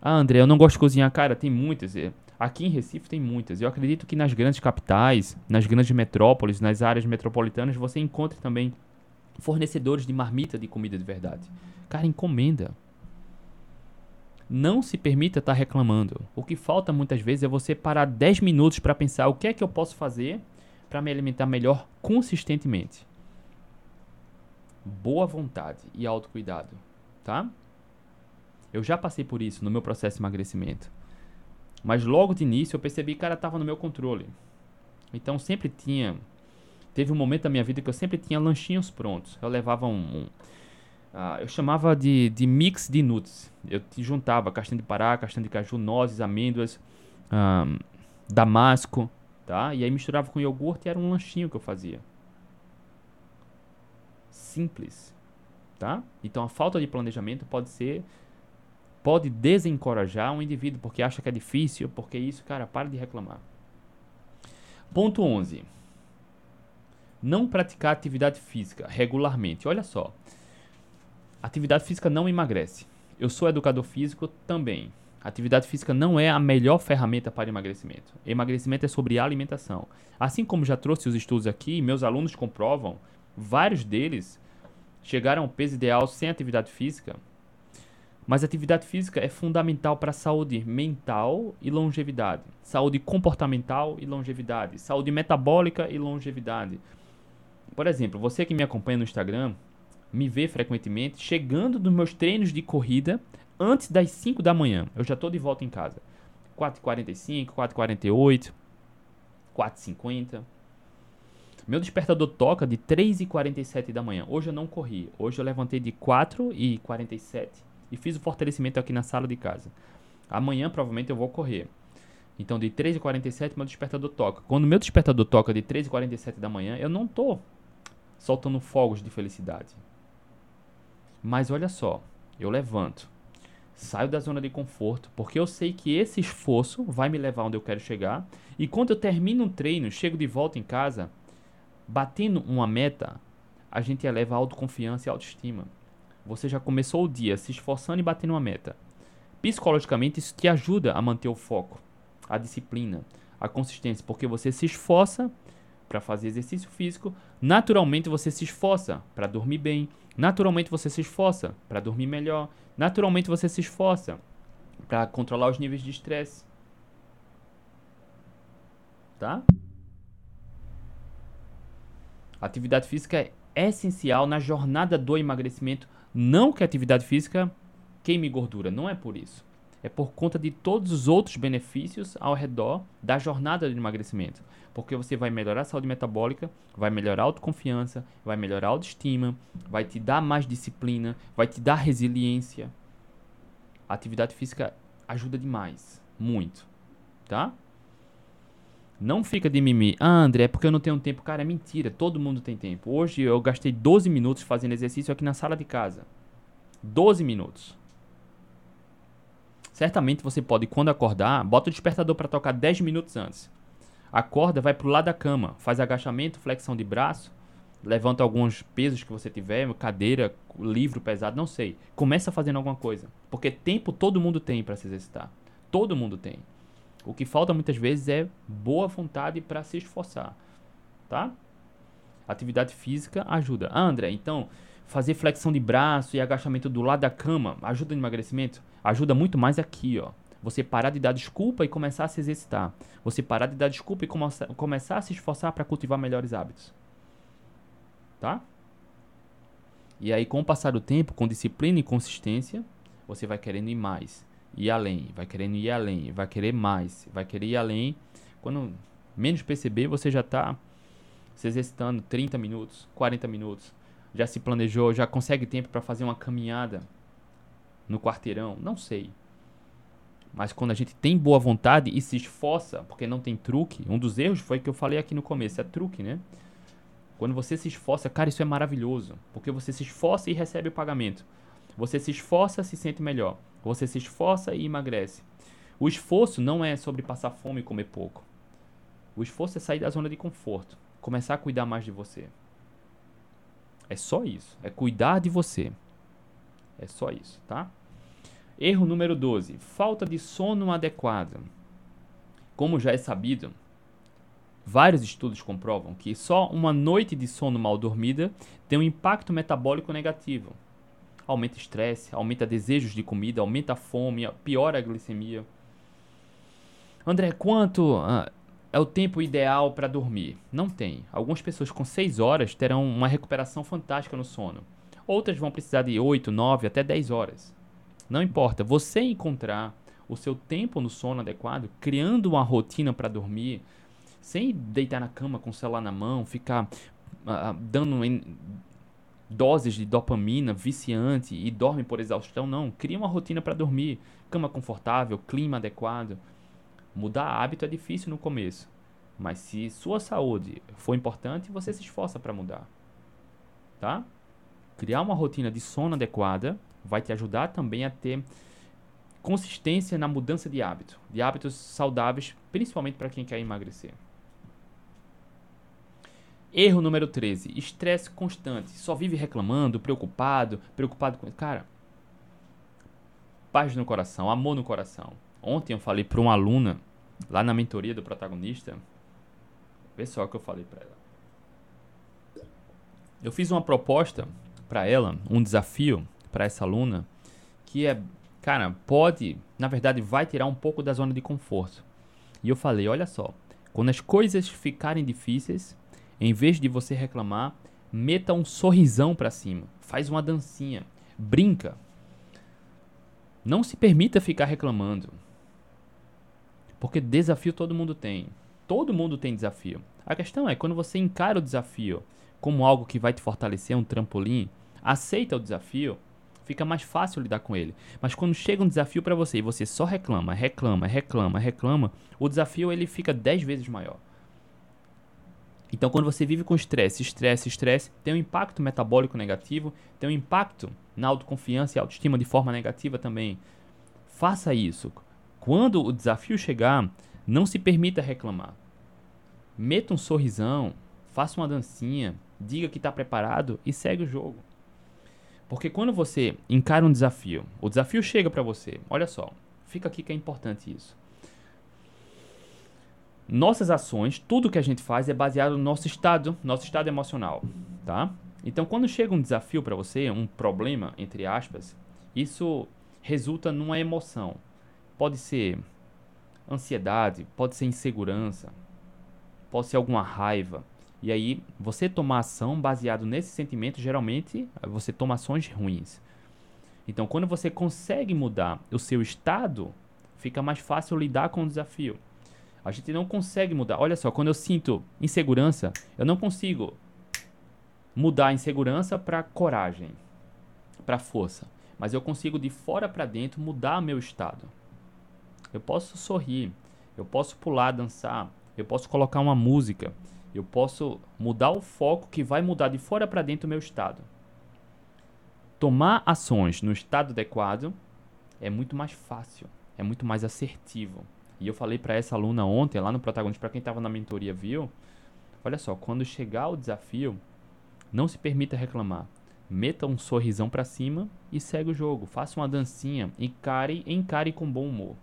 Ah, André, eu não gosto de cozinhar. Cara, tem muitas. É, aqui em Recife tem muitas. Eu acredito que nas grandes capitais, nas grandes metrópoles, nas áreas metropolitanas, você encontre também fornecedores de marmita de comida de verdade. Cara, encomenda. Não se permita estar tá reclamando. O que falta muitas vezes é você parar 10 minutos para pensar o que é que eu posso fazer para me alimentar melhor consistentemente boa vontade e autocuidado, tá? Eu já passei por isso no meu processo de emagrecimento. Mas logo de início eu percebi que cara estava no meu controle. Então sempre tinha teve um momento da minha vida que eu sempre tinha lanchinhos prontos. Eu levava um, um uh, eu chamava de, de mix de nuts. Eu juntava castanha de pará, castanha de caju, nozes, amêndoas, um, damasco, tá? E aí misturava com iogurte e era um lanchinho que eu fazia simples, tá? Então a falta de planejamento pode ser pode desencorajar um indivíduo porque acha que é difícil, porque isso, cara, para de reclamar. Ponto 11. Não praticar atividade física regularmente. Olha só. Atividade física não emagrece. Eu sou educador físico também. Atividade física não é a melhor ferramenta para emagrecimento. Emagrecimento é sobre alimentação. Assim como já trouxe os estudos aqui, meus alunos comprovam Vários deles chegaram ao peso ideal sem atividade física. Mas atividade física é fundamental para a saúde mental e longevidade, saúde comportamental e longevidade, saúde metabólica e longevidade. Por exemplo, você que me acompanha no Instagram, me vê frequentemente chegando nos meus treinos de corrida antes das 5 da manhã. Eu já estou de volta em casa. 4h45, 4h48, 4h50. Meu despertador toca de 3h47 da manhã. Hoje eu não corri. Hoje eu levantei de 4h47 e fiz o fortalecimento aqui na sala de casa. Amanhã provavelmente eu vou correr. Então de 3h47 meu despertador toca. Quando meu despertador toca de 3h47 da manhã, eu não tô soltando fogos de felicidade. Mas olha só, eu levanto, saio da zona de conforto, porque eu sei que esse esforço vai me levar onde eu quero chegar. E quando eu termino um treino, chego de volta em casa, batendo uma meta, a gente eleva a autoconfiança e a autoestima. Você já começou o dia se esforçando e batendo uma meta. Psicologicamente, isso te ajuda a manter o foco, a disciplina, a consistência, porque você se esforça para fazer exercício físico, naturalmente você se esforça para dormir bem, naturalmente você se esforça para dormir melhor, naturalmente você se esforça para controlar os níveis de estresse. Tá? atividade física é essencial na jornada do emagrecimento, não que a atividade física queime gordura, não é por isso é por conta de todos os outros benefícios ao redor da jornada de emagrecimento. Porque você vai melhorar a saúde metabólica, vai melhorar a autoconfiança, vai melhorar a autoestima, vai te dar mais disciplina, vai te dar resiliência. A atividade física ajuda demais, muito, tá? Não fica de mimimi. Ah, André, é porque eu não tenho tempo. Cara, é mentira. Todo mundo tem tempo. Hoje eu gastei 12 minutos fazendo exercício aqui na sala de casa. 12 minutos. Certamente você pode, quando acordar, bota o despertador para tocar 10 minutos antes. Acorda, vai pro lado da cama, faz agachamento, flexão de braço, levanta alguns pesos que você tiver, cadeira, livro pesado, não sei. Começa fazendo alguma coisa, porque tempo todo mundo tem para se exercitar. Todo mundo tem. O que falta muitas vezes é boa vontade para se esforçar, tá? Atividade física ajuda. Ah, André, então fazer flexão de braço e agachamento do lado da cama ajuda no emagrecimento? Ajuda muito mais aqui, ó. Você parar de dar desculpa e começar a se exercitar. Você parar de dar desculpa e come começar a se esforçar para cultivar melhores hábitos. Tá? E aí, com o passar do tempo, com disciplina e consistência, você vai querendo ir mais, ir além, vai querendo ir além, vai querer mais, vai querer ir além. Quando menos perceber, você já está se exercitando 30 minutos, 40 minutos, já se planejou, já consegue tempo para fazer uma caminhada no quarteirão, não sei. Mas quando a gente tem boa vontade e se esforça, porque não tem truque, um dos erros foi que eu falei aqui no começo, é truque, né? Quando você se esforça, cara, isso é maravilhoso, porque você se esforça e recebe o pagamento. Você se esforça, se sente melhor. Você se esforça e emagrece. O esforço não é sobre passar fome e comer pouco. O esforço é sair da zona de conforto, começar a cuidar mais de você. É só isso. É cuidar de você. É só isso, tá? Erro número 12. Falta de sono adequado. Como já é sabido, vários estudos comprovam que só uma noite de sono mal dormida tem um impacto metabólico negativo. Aumenta estresse, aumenta desejos de comida, aumenta a fome, piora a glicemia. André, quanto uh, é o tempo ideal para dormir? Não tem. Algumas pessoas com 6 horas terão uma recuperação fantástica no sono. Outras vão precisar de 8, 9, até 10 horas. Não importa. Você encontrar o seu tempo no sono adequado, criando uma rotina para dormir, sem deitar na cama com o celular na mão, ficar uh, dando doses de dopamina viciante e dorme por exaustão, não. Cria uma rotina para dormir, cama confortável, clima adequado, Mudar hábito é difícil no começo, mas se sua saúde for importante, você se esforça para mudar. Tá? Criar uma rotina de sono adequada vai te ajudar também a ter consistência na mudança de hábito, de hábitos saudáveis, principalmente para quem quer emagrecer. Erro número 13, estresse constante. Só vive reclamando, preocupado, preocupado com. Cara, paz no coração, amor no coração. Ontem eu falei para uma aluna, lá na mentoria do protagonista, vê só o que eu falei para ela. Eu fiz uma proposta para ela, um desafio para essa aluna, que é, cara, pode, na verdade, vai tirar um pouco da zona de conforto. E eu falei, olha só, quando as coisas ficarem difíceis, em vez de você reclamar, meta um sorrisão para cima, faz uma dancinha, brinca. Não se permita ficar reclamando. Porque desafio todo mundo tem. Todo mundo tem desafio. A questão é quando você encara o desafio como algo que vai te fortalecer, um trampolim, aceita o desafio, fica mais fácil lidar com ele. Mas quando chega um desafio para você e você só reclama, reclama, reclama, reclama, o desafio ele fica 10 vezes maior. Então, quando você vive com estresse, estresse, estresse, tem um impacto metabólico negativo, tem um impacto na autoconfiança e autoestima de forma negativa também. Faça isso. Quando o desafio chegar, não se permita reclamar. Meta um sorrisão, faça uma dancinha, diga que está preparado e segue o jogo. Porque quando você encara um desafio, o desafio chega para você. Olha só, fica aqui que é importante isso. Nossas ações, tudo que a gente faz é baseado no nosso estado, nosso estado emocional, tá? Então, quando chega um desafio para você, um problema entre aspas, isso resulta numa emoção. Pode ser ansiedade, pode ser insegurança, pode ser alguma raiva, e aí, você tomar ação baseado nesse sentimento, geralmente você toma ações ruins. Então, quando você consegue mudar o seu estado, fica mais fácil lidar com o desafio. A gente não consegue mudar. Olha só, quando eu sinto insegurança, eu não consigo mudar a insegurança para coragem, para força, mas eu consigo de fora para dentro mudar meu estado. Eu posso sorrir, eu posso pular, dançar, eu posso colocar uma música, eu posso mudar o foco que vai mudar de fora para dentro o meu estado. Tomar ações no estado adequado é muito mais fácil, é muito mais assertivo. E eu falei para essa aluna ontem, lá no protagonista, para quem estava na mentoria, viu? Olha só, quando chegar o desafio, não se permita reclamar. Meta um sorrisão para cima e segue o jogo. Faça uma dancinha, encare, encare com bom humor.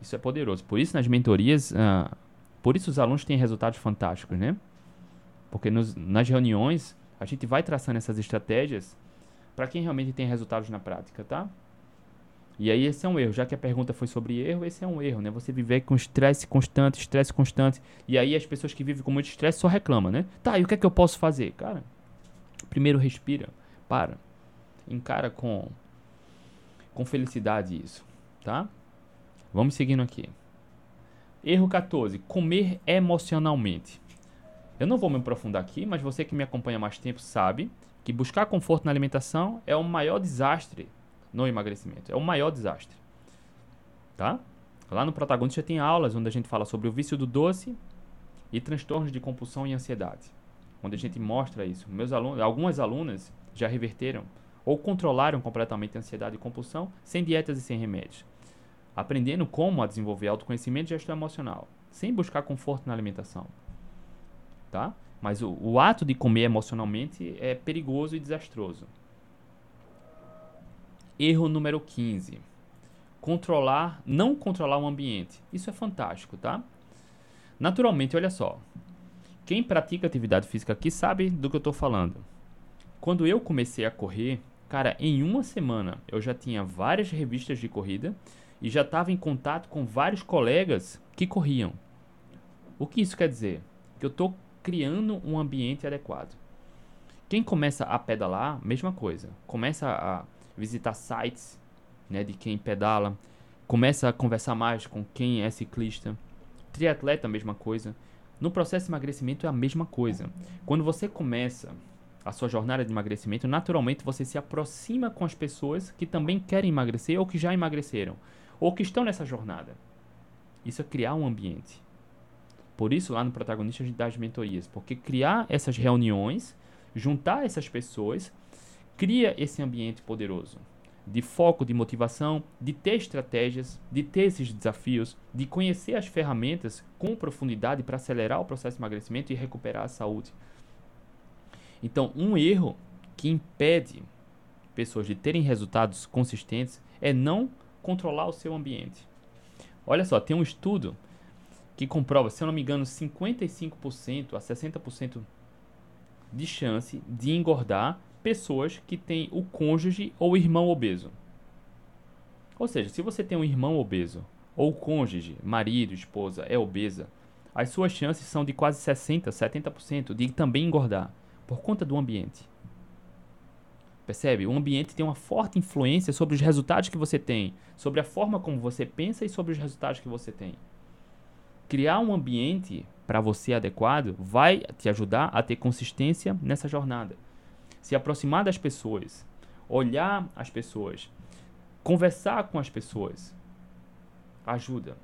Isso é poderoso. Por isso, nas mentorias, uh, por isso os alunos têm resultados fantásticos, né? Porque nos, nas reuniões, a gente vai traçando essas estratégias para quem realmente tem resultados na prática, tá? E aí esse é um erro, já que a pergunta foi sobre erro, esse é um erro, né? Você viver com estresse constante, estresse constante, e aí as pessoas que vivem com muito estresse só reclamam, né? Tá, e o que é que eu posso fazer? Cara, primeiro respira, para, encara com com felicidade isso, tá? Vamos seguindo aqui. Erro 14. Comer emocionalmente. Eu não vou me aprofundar aqui, mas você que me acompanha mais tempo sabe que buscar conforto na alimentação é o maior desastre no emagrecimento. É o maior desastre. Tá? Lá no protagonista tem aulas onde a gente fala sobre o vício do doce e transtornos de compulsão e ansiedade. Onde a gente mostra isso. Meus alunos, algumas alunas já reverteram ou controlaram completamente a ansiedade e compulsão sem dietas e sem remédios aprendendo como a desenvolver autoconhecimento e gestão emocional, sem buscar conforto na alimentação. Tá? Mas o, o ato de comer emocionalmente é perigoso e desastroso. Erro número 15. Controlar, não controlar o ambiente. Isso é fantástico, tá? Naturalmente, olha só. Quem pratica atividade física aqui sabe do que eu estou falando. Quando eu comecei a correr, cara, em uma semana eu já tinha várias revistas de corrida e já estava em contato com vários colegas que corriam. O que isso quer dizer? Que eu estou criando um ambiente adequado. Quem começa a pedalar, mesma coisa. Começa a visitar sites né, de quem pedala, começa a conversar mais com quem é ciclista. Triatleta, mesma coisa. No processo de emagrecimento é a mesma coisa. Quando você começa a sua jornada de emagrecimento, naturalmente você se aproxima com as pessoas que também querem emagrecer ou que já emagreceram ou que estão nessa jornada. Isso é criar um ambiente. Por isso, lá no protagonista, a gente dá as mentorias, porque criar essas reuniões, juntar essas pessoas, cria esse ambiente poderoso de foco, de motivação, de ter estratégias, de ter esses desafios, de conhecer as ferramentas com profundidade para acelerar o processo de emagrecimento e recuperar a saúde. Então, um erro que impede pessoas de terem resultados consistentes é não controlar o seu ambiente. Olha só, tem um estudo que comprova, se eu não me engano, 55% a 60% de chance de engordar pessoas que têm o cônjuge ou irmão obeso. Ou seja, se você tem um irmão obeso, ou cônjuge, marido, esposa, é obesa, as suas chances são de quase 60%, 70% de também engordar, por conta do ambiente. Percebe? O ambiente tem uma forte influência sobre os resultados que você tem, sobre a forma como você pensa e sobre os resultados que você tem. Criar um ambiente para você adequado vai te ajudar a ter consistência nessa jornada. Se aproximar das pessoas, olhar as pessoas, conversar com as pessoas, ajuda.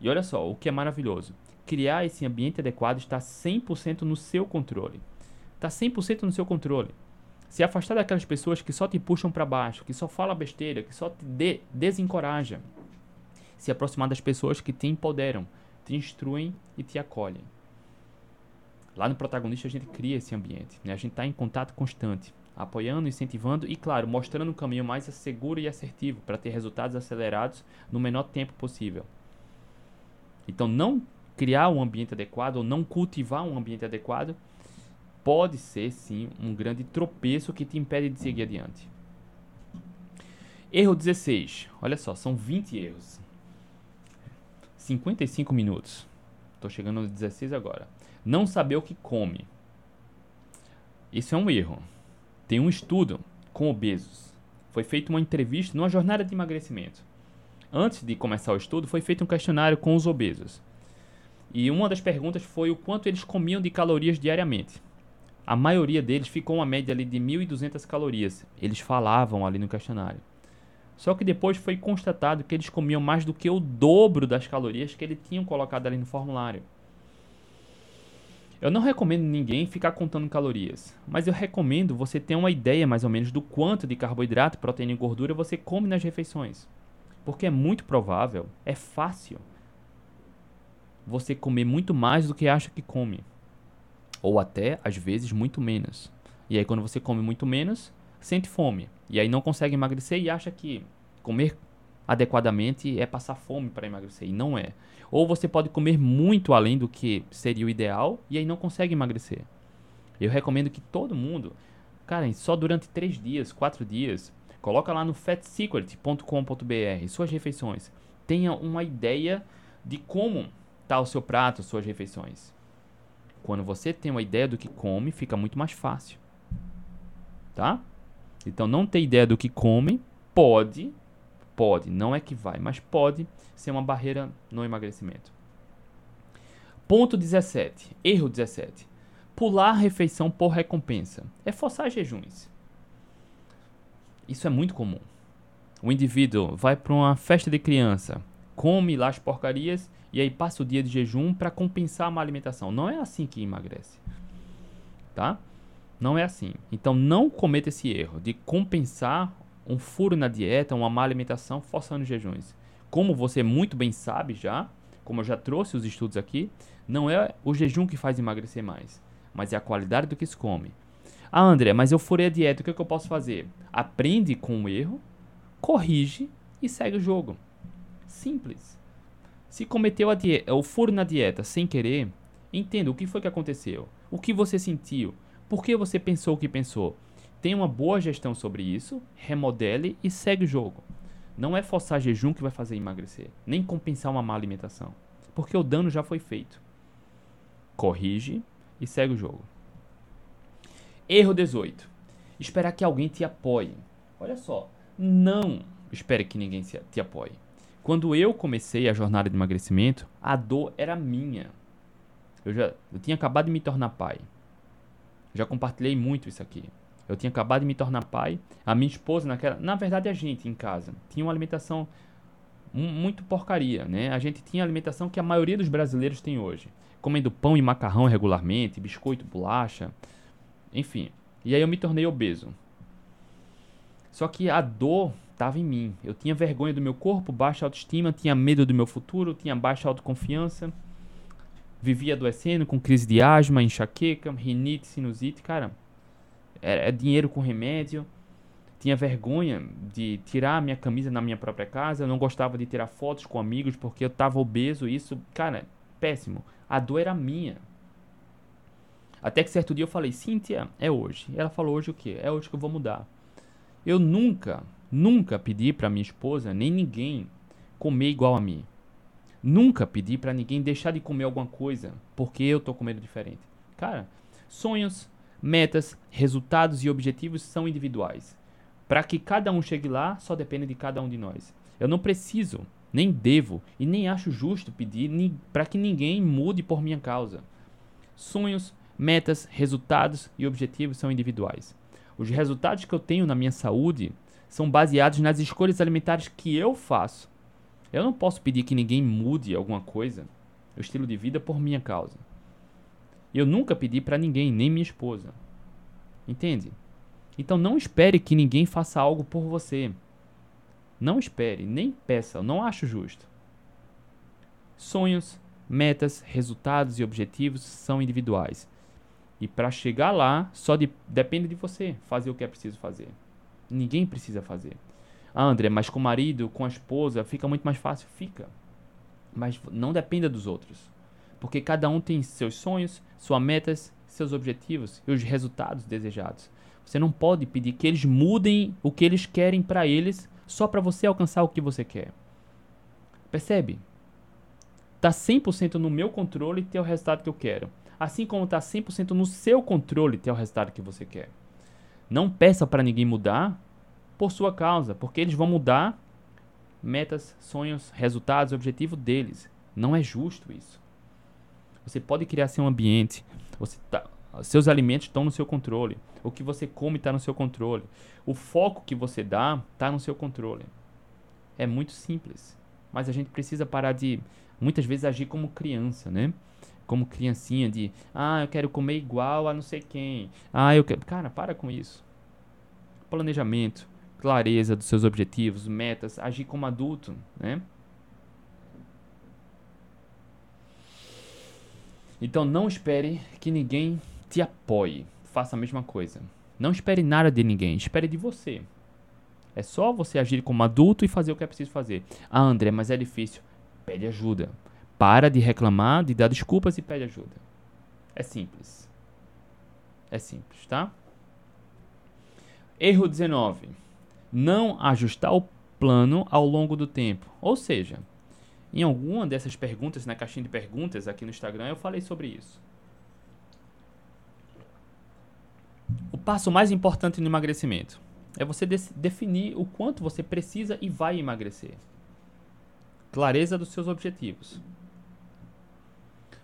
E olha só, o que é maravilhoso. Criar esse ambiente adequado está 100% no seu controle. Está 100% no seu controle. Se afastar daquelas pessoas que só te puxam para baixo, que só fala besteira, que só te de desencoraja. Se aproximar das pessoas que te empoderam, te instruem e te acolhem. Lá no protagonista a gente cria esse ambiente, né? a gente está em contato constante, apoiando, incentivando e, claro, mostrando um caminho mais seguro e assertivo para ter resultados acelerados no menor tempo possível. Então, não criar um ambiente adequado ou não cultivar um ambiente adequado pode ser sim um grande tropeço que te impede de seguir adiante. Erro 16. Olha só, são 20 erros. 55 minutos. Estou chegando no 16 agora. Não saber o que come. Isso é um erro. Tem um estudo com obesos. Foi feita uma entrevista numa jornada de emagrecimento. Antes de começar o estudo, foi feito um questionário com os obesos. E uma das perguntas foi o quanto eles comiam de calorias diariamente. A maioria deles ficou uma média ali de 1.200 calorias. Eles falavam ali no questionário. Só que depois foi constatado que eles comiam mais do que o dobro das calorias que eles tinham colocado ali no formulário. Eu não recomendo ninguém ficar contando calorias, mas eu recomendo você ter uma ideia mais ou menos do quanto de carboidrato, proteína e gordura você come nas refeições. Porque é muito provável, é fácil você comer muito mais do que acha que come. Ou até, às vezes, muito menos. E aí, quando você come muito menos, sente fome. E aí não consegue emagrecer e acha que comer adequadamente é passar fome para emagrecer. E não é. Ou você pode comer muito além do que seria o ideal e aí não consegue emagrecer. Eu recomendo que todo mundo, cara, só durante 3 dias, 4 dias, coloca lá no fatsecret.com.br suas refeições. Tenha uma ideia de como está o seu prato, suas refeições. Quando você tem uma ideia do que come, fica muito mais fácil. Tá? Então, não ter ideia do que come pode, pode, não é que vai, mas pode ser uma barreira no emagrecimento. Ponto 17. Erro 17. Pular refeição por recompensa. É forçar jejuns. Isso é muito comum. O indivíduo vai para uma festa de criança, come lá as porcarias e aí passa o dia de jejum para compensar a má alimentação. Não é assim que emagrece. Tá? Não é assim. Então não cometa esse erro de compensar um furo na dieta, uma má alimentação, forçando jejuns. Como você muito bem sabe já, como eu já trouxe os estudos aqui, não é o jejum que faz emagrecer mais, mas é a qualidade do que se come. Ah, André, mas eu furei a dieta, o que, é que eu posso fazer? Aprende com o erro, corrige e segue o jogo. Simples. Se cometeu o furo na dieta sem querer, entenda o que foi que aconteceu, o que você sentiu, por que você pensou o que pensou? Tenha uma boa gestão sobre isso, remodele e segue o jogo. Não é forçar jejum que vai fazer emagrecer, nem compensar uma má alimentação, porque o dano já foi feito. Corrige e segue o jogo. Erro 18. Esperar que alguém te apoie. Olha só, não espere que ninguém te apoie. Quando eu comecei a jornada de emagrecimento, a dor era minha. Eu já eu tinha acabado de me tornar pai. Já compartilhei muito isso aqui. Eu tinha acabado de me tornar pai. A minha esposa, naquela. Na verdade, a gente em casa tinha uma alimentação muito porcaria, né? A gente tinha a alimentação que a maioria dos brasileiros tem hoje. Comendo pão e macarrão regularmente, biscoito, bolacha, enfim. E aí eu me tornei obeso. Só que a dor estava em mim. Eu tinha vergonha do meu corpo, baixa autoestima, tinha medo do meu futuro, tinha baixa autoconfiança vivia adoecendo com crise de asma, enxaqueca, rinite, sinusite, cara. Era, é dinheiro com remédio. Tinha vergonha de tirar a minha camisa na minha própria casa. Eu não gostava de tirar fotos com amigos porque eu estava obeso. Isso, cara, péssimo. A dor era minha. Até que certo dia eu falei, Cíntia, é hoje. Ela falou, hoje o quê? É hoje que eu vou mudar. Eu nunca, nunca pedi para minha esposa, nem ninguém, comer igual a mim. Nunca pedi para ninguém deixar de comer alguma coisa porque eu tô comendo diferente. Cara, sonhos, metas, resultados e objetivos são individuais. Para que cada um chegue lá, só depende de cada um de nós. Eu não preciso, nem devo e nem acho justo pedir para que ninguém mude por minha causa. Sonhos, metas, resultados e objetivos são individuais. Os resultados que eu tenho na minha saúde são baseados nas escolhas alimentares que eu faço. Eu não posso pedir que ninguém mude alguma coisa, o estilo de vida, por minha causa. Eu nunca pedi para ninguém, nem minha esposa. Entende? Então não espere que ninguém faça algo por você. Não espere, nem peça, eu não acho justo. Sonhos, metas, resultados e objetivos são individuais. E para chegar lá, só de, depende de você fazer o que é preciso fazer. Ninguém precisa fazer. Ah, André, mas com o marido, com a esposa, fica muito mais fácil. Fica. Mas não dependa dos outros. Porque cada um tem seus sonhos, suas metas, seus objetivos e os resultados desejados. Você não pode pedir que eles mudem o que eles querem para eles só para você alcançar o que você quer. Percebe? Tá 100% no meu controle ter o resultado que eu quero. Assim como tá 100% no seu controle ter o resultado que você quer. Não peça para ninguém mudar por sua causa, porque eles vão mudar metas, sonhos, resultados, objetivo deles. Não é justo isso. Você pode criar seu ambiente. Você tá, seus alimentos estão no seu controle. O que você come está no seu controle. O foco que você dá está no seu controle. É muito simples. Mas a gente precisa parar de, muitas vezes, agir como criança, né? Como criancinha de, ah, eu quero comer igual a não sei quem. Ah, eu quero. Cara, para com isso. Planejamento, clareza dos seus objetivos, metas, agir como adulto, né? Então não espere que ninguém te apoie. Faça a mesma coisa. Não espere nada de ninguém, espere de você. É só você agir como adulto e fazer o que é preciso fazer. Ah, André, mas é difícil. Pede ajuda. Para de reclamar, de dar desculpas e pede ajuda. É simples. É simples, tá? Erro 19. Não ajustar o plano ao longo do tempo. Ou seja, em alguma dessas perguntas, na caixinha de perguntas aqui no Instagram, eu falei sobre isso. O passo mais importante no emagrecimento é você definir o quanto você precisa e vai emagrecer. Clareza dos seus objetivos.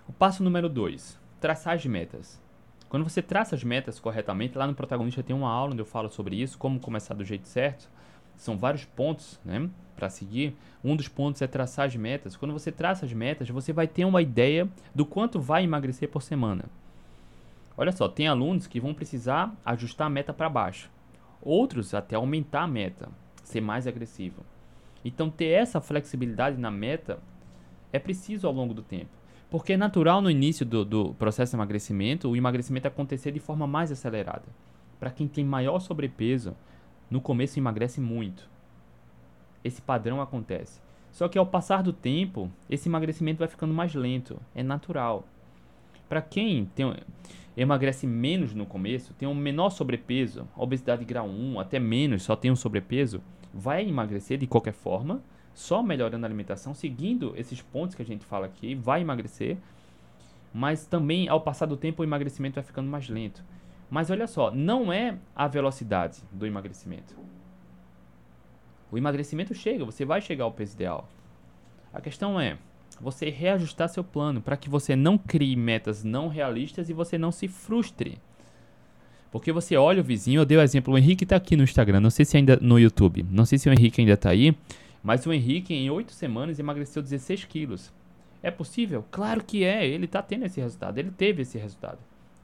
O passo número 2, traçar as metas. Quando você traça as metas corretamente, lá no protagonista tem uma aula onde eu falo sobre isso, como começar do jeito certo. São vários pontos, né, para seguir. Um dos pontos é traçar as metas. Quando você traça as metas, você vai ter uma ideia do quanto vai emagrecer por semana. Olha só, tem alunos que vão precisar ajustar a meta para baixo. Outros até aumentar a meta, ser mais agressivo. Então ter essa flexibilidade na meta é preciso ao longo do tempo. Porque é natural no início do, do processo de emagrecimento o emagrecimento acontecer de forma mais acelerada. Para quem tem maior sobrepeso, no começo emagrece muito. Esse padrão acontece. Só que ao passar do tempo, esse emagrecimento vai ficando mais lento. É natural. Para quem tem, emagrece menos no começo, tem um menor sobrepeso, obesidade grau 1, até menos, só tem um sobrepeso, vai emagrecer de qualquer forma, só melhorando a alimentação, seguindo esses pontos que a gente fala aqui, vai emagrecer, mas também ao passar do tempo o emagrecimento vai ficando mais lento. Mas olha só, não é a velocidade do emagrecimento. O emagrecimento chega, você vai chegar ao peso ideal. A questão é, você reajustar seu plano para que você não crie metas não realistas e você não se frustre. Porque você olha o vizinho, eu dei o exemplo, o Henrique está aqui no Instagram, não sei se ainda no YouTube, não sei se o Henrique ainda está aí, mas o Henrique em 8 semanas emagreceu 16 quilos. É possível? Claro que é, ele está tendo esse resultado, ele teve esse resultado,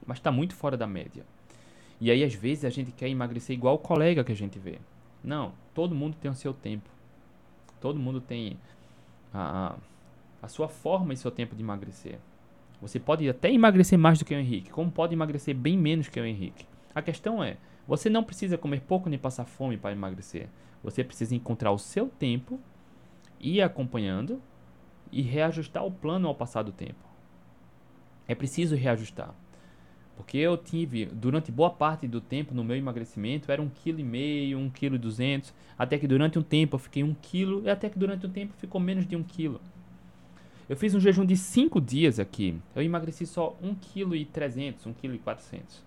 mas está muito fora da média. E aí às vezes a gente quer emagrecer igual o colega que a gente vê. Não, todo mundo tem o seu tempo. Todo mundo tem a, a sua forma e seu tempo de emagrecer. Você pode até emagrecer mais do que o Henrique, como pode emagrecer bem menos que o Henrique. A questão é, você não precisa comer pouco nem passar fome para emagrecer. Você precisa encontrar o seu tempo, ir acompanhando e reajustar o plano ao passar do tempo. É preciso reajustar. Porque eu tive, durante boa parte do tempo no meu emagrecimento, era um quilo e meio, um quilo e duzentos, até que durante um tempo eu fiquei um quilo, e até que durante um tempo ficou menos de um quilo. Eu fiz um jejum de 5 dias aqui, eu emagreci só um quilo e quilo e quatrocentos.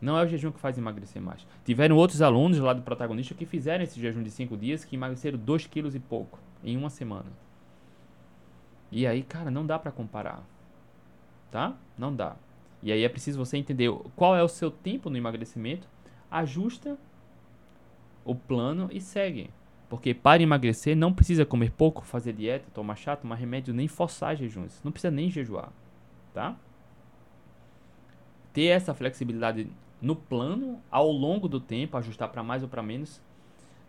Não é o jejum que faz emagrecer mais. Tiveram outros alunos lá do protagonista que fizeram esse jejum de 5 dias que emagreceram 2 quilos e pouco em uma semana. E aí, cara, não dá para comparar tá? Não dá. E aí é preciso você entender qual é o seu tempo no emagrecimento, ajusta o plano e segue. Porque para emagrecer não precisa comer pouco, fazer dieta, tomar chá, tomar remédio, nem forçar jejuns. Não precisa nem jejuar, tá? Ter essa flexibilidade no plano, ao longo do tempo, ajustar para mais ou para menos,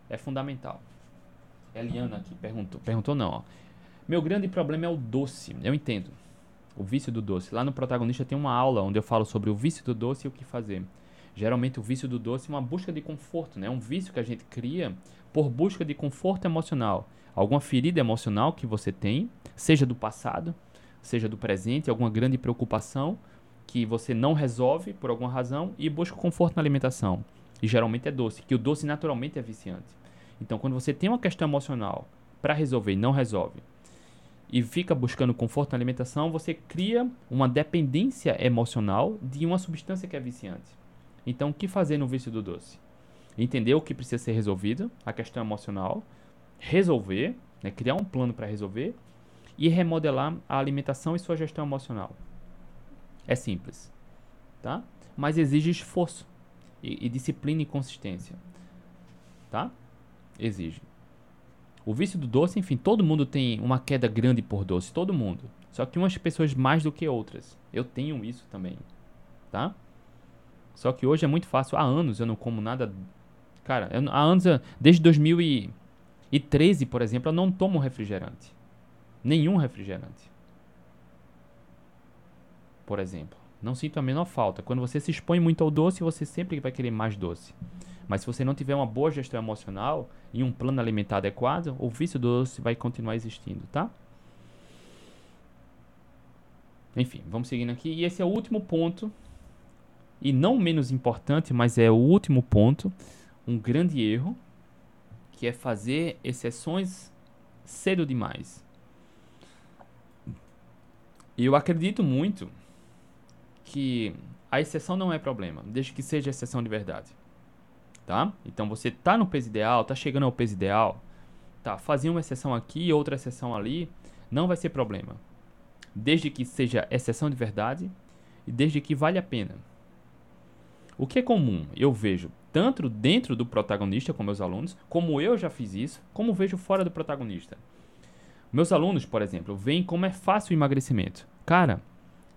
é fundamental. Eliana aqui perguntou, perguntou não, ó. Meu grande problema é o doce, eu entendo. O vício do doce. Lá no protagonista tem uma aula onde eu falo sobre o vício do doce e o que fazer. Geralmente o vício do doce é uma busca de conforto, né? É um vício que a gente cria por busca de conforto emocional. Alguma ferida emocional que você tem, seja do passado, seja do presente, alguma grande preocupação que você não resolve por alguma razão e busca conforto na alimentação. E geralmente é doce, que o doce naturalmente é viciante. Então, quando você tem uma questão emocional para resolver e não resolve, e fica buscando conforto na alimentação, você cria uma dependência emocional de uma substância que é viciante. Então, o que fazer no vício do doce? Entender o que precisa ser resolvido, a questão emocional, resolver, né, criar um plano para resolver e remodelar a alimentação e sua gestão emocional. É simples, tá? Mas exige esforço e, e disciplina e consistência, tá? Exige. O vício do doce, enfim, todo mundo tem uma queda grande por doce, todo mundo. Só que umas pessoas mais do que outras. Eu tenho isso também, tá? Só que hoje é muito fácil. Há anos eu não como nada. Cara, eu, há anos, desde 2013, por exemplo, eu não tomo refrigerante. Nenhum refrigerante. Por exemplo. Não sinto a menor falta. Quando você se expõe muito ao doce, você sempre vai querer mais doce. Mas se você não tiver uma boa gestão emocional e um plano alimentar adequado, o vício doce vai continuar existindo, tá? Enfim, vamos seguindo aqui. E esse é o último ponto, e não menos importante, mas é o último ponto, um grande erro, que é fazer exceções cedo demais. E eu acredito muito que a exceção não é problema, desde que seja exceção de verdade tá? Então você tá no peso ideal, tá chegando ao peso ideal, tá? Fazer uma exceção aqui, outra exceção ali, não vai ser problema. Desde que seja exceção de verdade e desde que vale a pena. O que é comum, eu vejo tanto dentro do protagonista com meus alunos, como eu já fiz isso, como vejo fora do protagonista. Meus alunos, por exemplo, veem como é fácil o emagrecimento. Cara,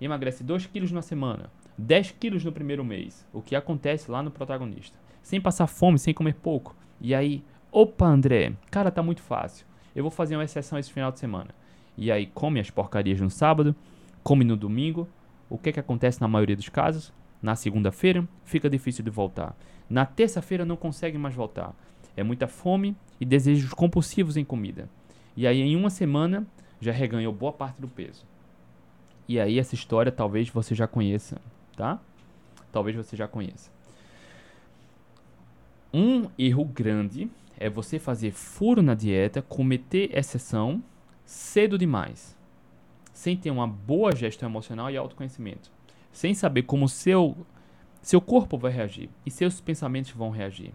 emagrece 2 quilos na semana, 10 quilos no primeiro mês, o que acontece lá no protagonista sem passar fome, sem comer pouco. E aí, opa, André, cara, tá muito fácil. Eu vou fazer uma exceção esse final de semana. E aí, come as porcarias no sábado, come no domingo. O que é que acontece na maioria dos casos? Na segunda-feira, fica difícil de voltar. Na terça-feira, não consegue mais voltar. É muita fome e desejos compulsivos em comida. E aí, em uma semana, já reganhou boa parte do peso. E aí, essa história talvez você já conheça, tá? Talvez você já conheça. Um erro grande é você fazer furo na dieta, cometer exceção cedo demais, sem ter uma boa gestão emocional e autoconhecimento, sem saber como seu seu corpo vai reagir e seus pensamentos vão reagir.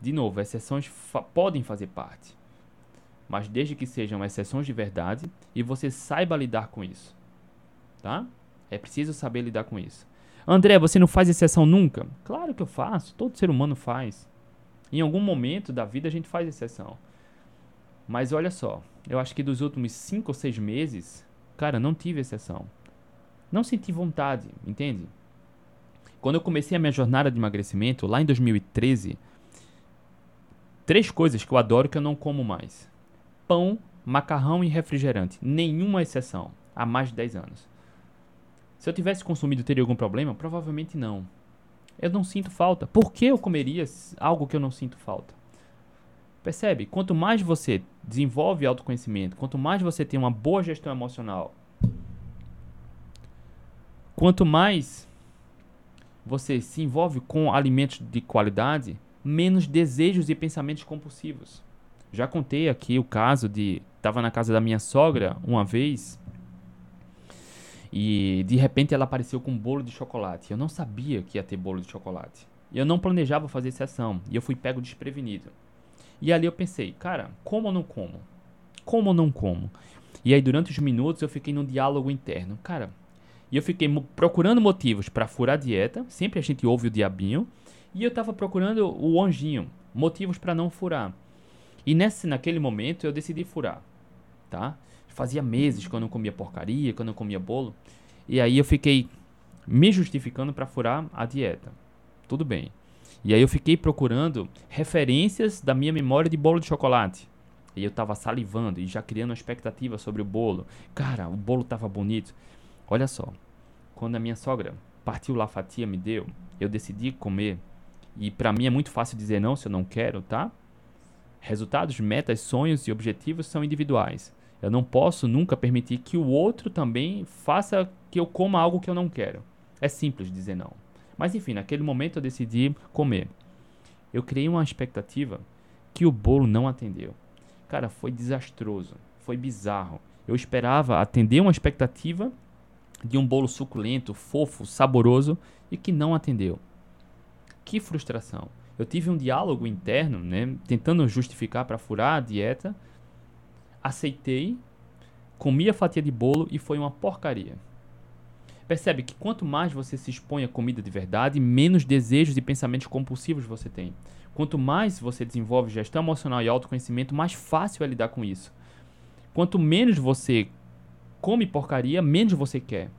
De novo, exceções fa podem fazer parte, mas desde que sejam exceções de verdade e você saiba lidar com isso, tá? É preciso saber lidar com isso. André, você não faz exceção nunca? Claro que eu faço, todo ser humano faz. Em algum momento da vida a gente faz exceção. Mas olha só, eu acho que dos últimos 5 ou 6 meses, cara, não tive exceção. Não senti vontade, entende? Quando eu comecei a minha jornada de emagrecimento, lá em 2013, três coisas que eu adoro que eu não como mais: pão, macarrão e refrigerante. Nenhuma exceção. Há mais de 10 anos. Se eu tivesse consumido, teria algum problema? Provavelmente não. Eu não sinto falta. Por que eu comeria algo que eu não sinto falta? Percebe? Quanto mais você desenvolve autoconhecimento, quanto mais você tem uma boa gestão emocional, quanto mais você se envolve com alimentos de qualidade, menos desejos e pensamentos compulsivos. Já contei aqui o caso de estava na casa da minha sogra uma vez e de repente ela apareceu com um bolo de chocolate. Eu não sabia que ia ter bolo de chocolate. Eu não planejava fazer sessão e eu fui pego desprevenido. E ali eu pensei, cara, como ou não como? Como ou não como? E aí durante os minutos eu fiquei num diálogo interno. Cara, e eu fiquei procurando motivos para furar a dieta. Sempre a gente ouve o diabinho. E eu tava procurando o anjinho, motivos para não furar. E nesse, naquele momento eu decidi furar, tá? Fazia meses que eu não comia porcaria, que eu não comia bolo. E aí eu fiquei me justificando para furar a dieta. Tudo bem. E aí eu fiquei procurando referências da minha memória de bolo de chocolate. E eu tava salivando e já criando uma expectativa sobre o bolo. Cara, o bolo tava bonito. Olha só, quando a minha sogra partiu lá fatia, me deu, eu decidi comer. E para mim é muito fácil dizer não se eu não quero, tá? Resultados, metas, sonhos e objetivos são individuais. Eu não posso nunca permitir que o outro também faça que eu coma algo que eu não quero. É simples dizer não. Mas enfim, naquele momento eu decidi comer. Eu criei uma expectativa que o bolo não atendeu. Cara, foi desastroso, foi bizarro. Eu esperava atender uma expectativa de um bolo suculento, fofo, saboroso e que não atendeu. Que frustração. Eu tive um diálogo interno, né, tentando justificar para furar a dieta. Aceitei, comi a fatia de bolo e foi uma porcaria. Percebe que quanto mais você se expõe à comida de verdade, menos desejos e pensamentos compulsivos você tem. Quanto mais você desenvolve gestão emocional e autoconhecimento, mais fácil é lidar com isso. Quanto menos você come porcaria, menos você quer.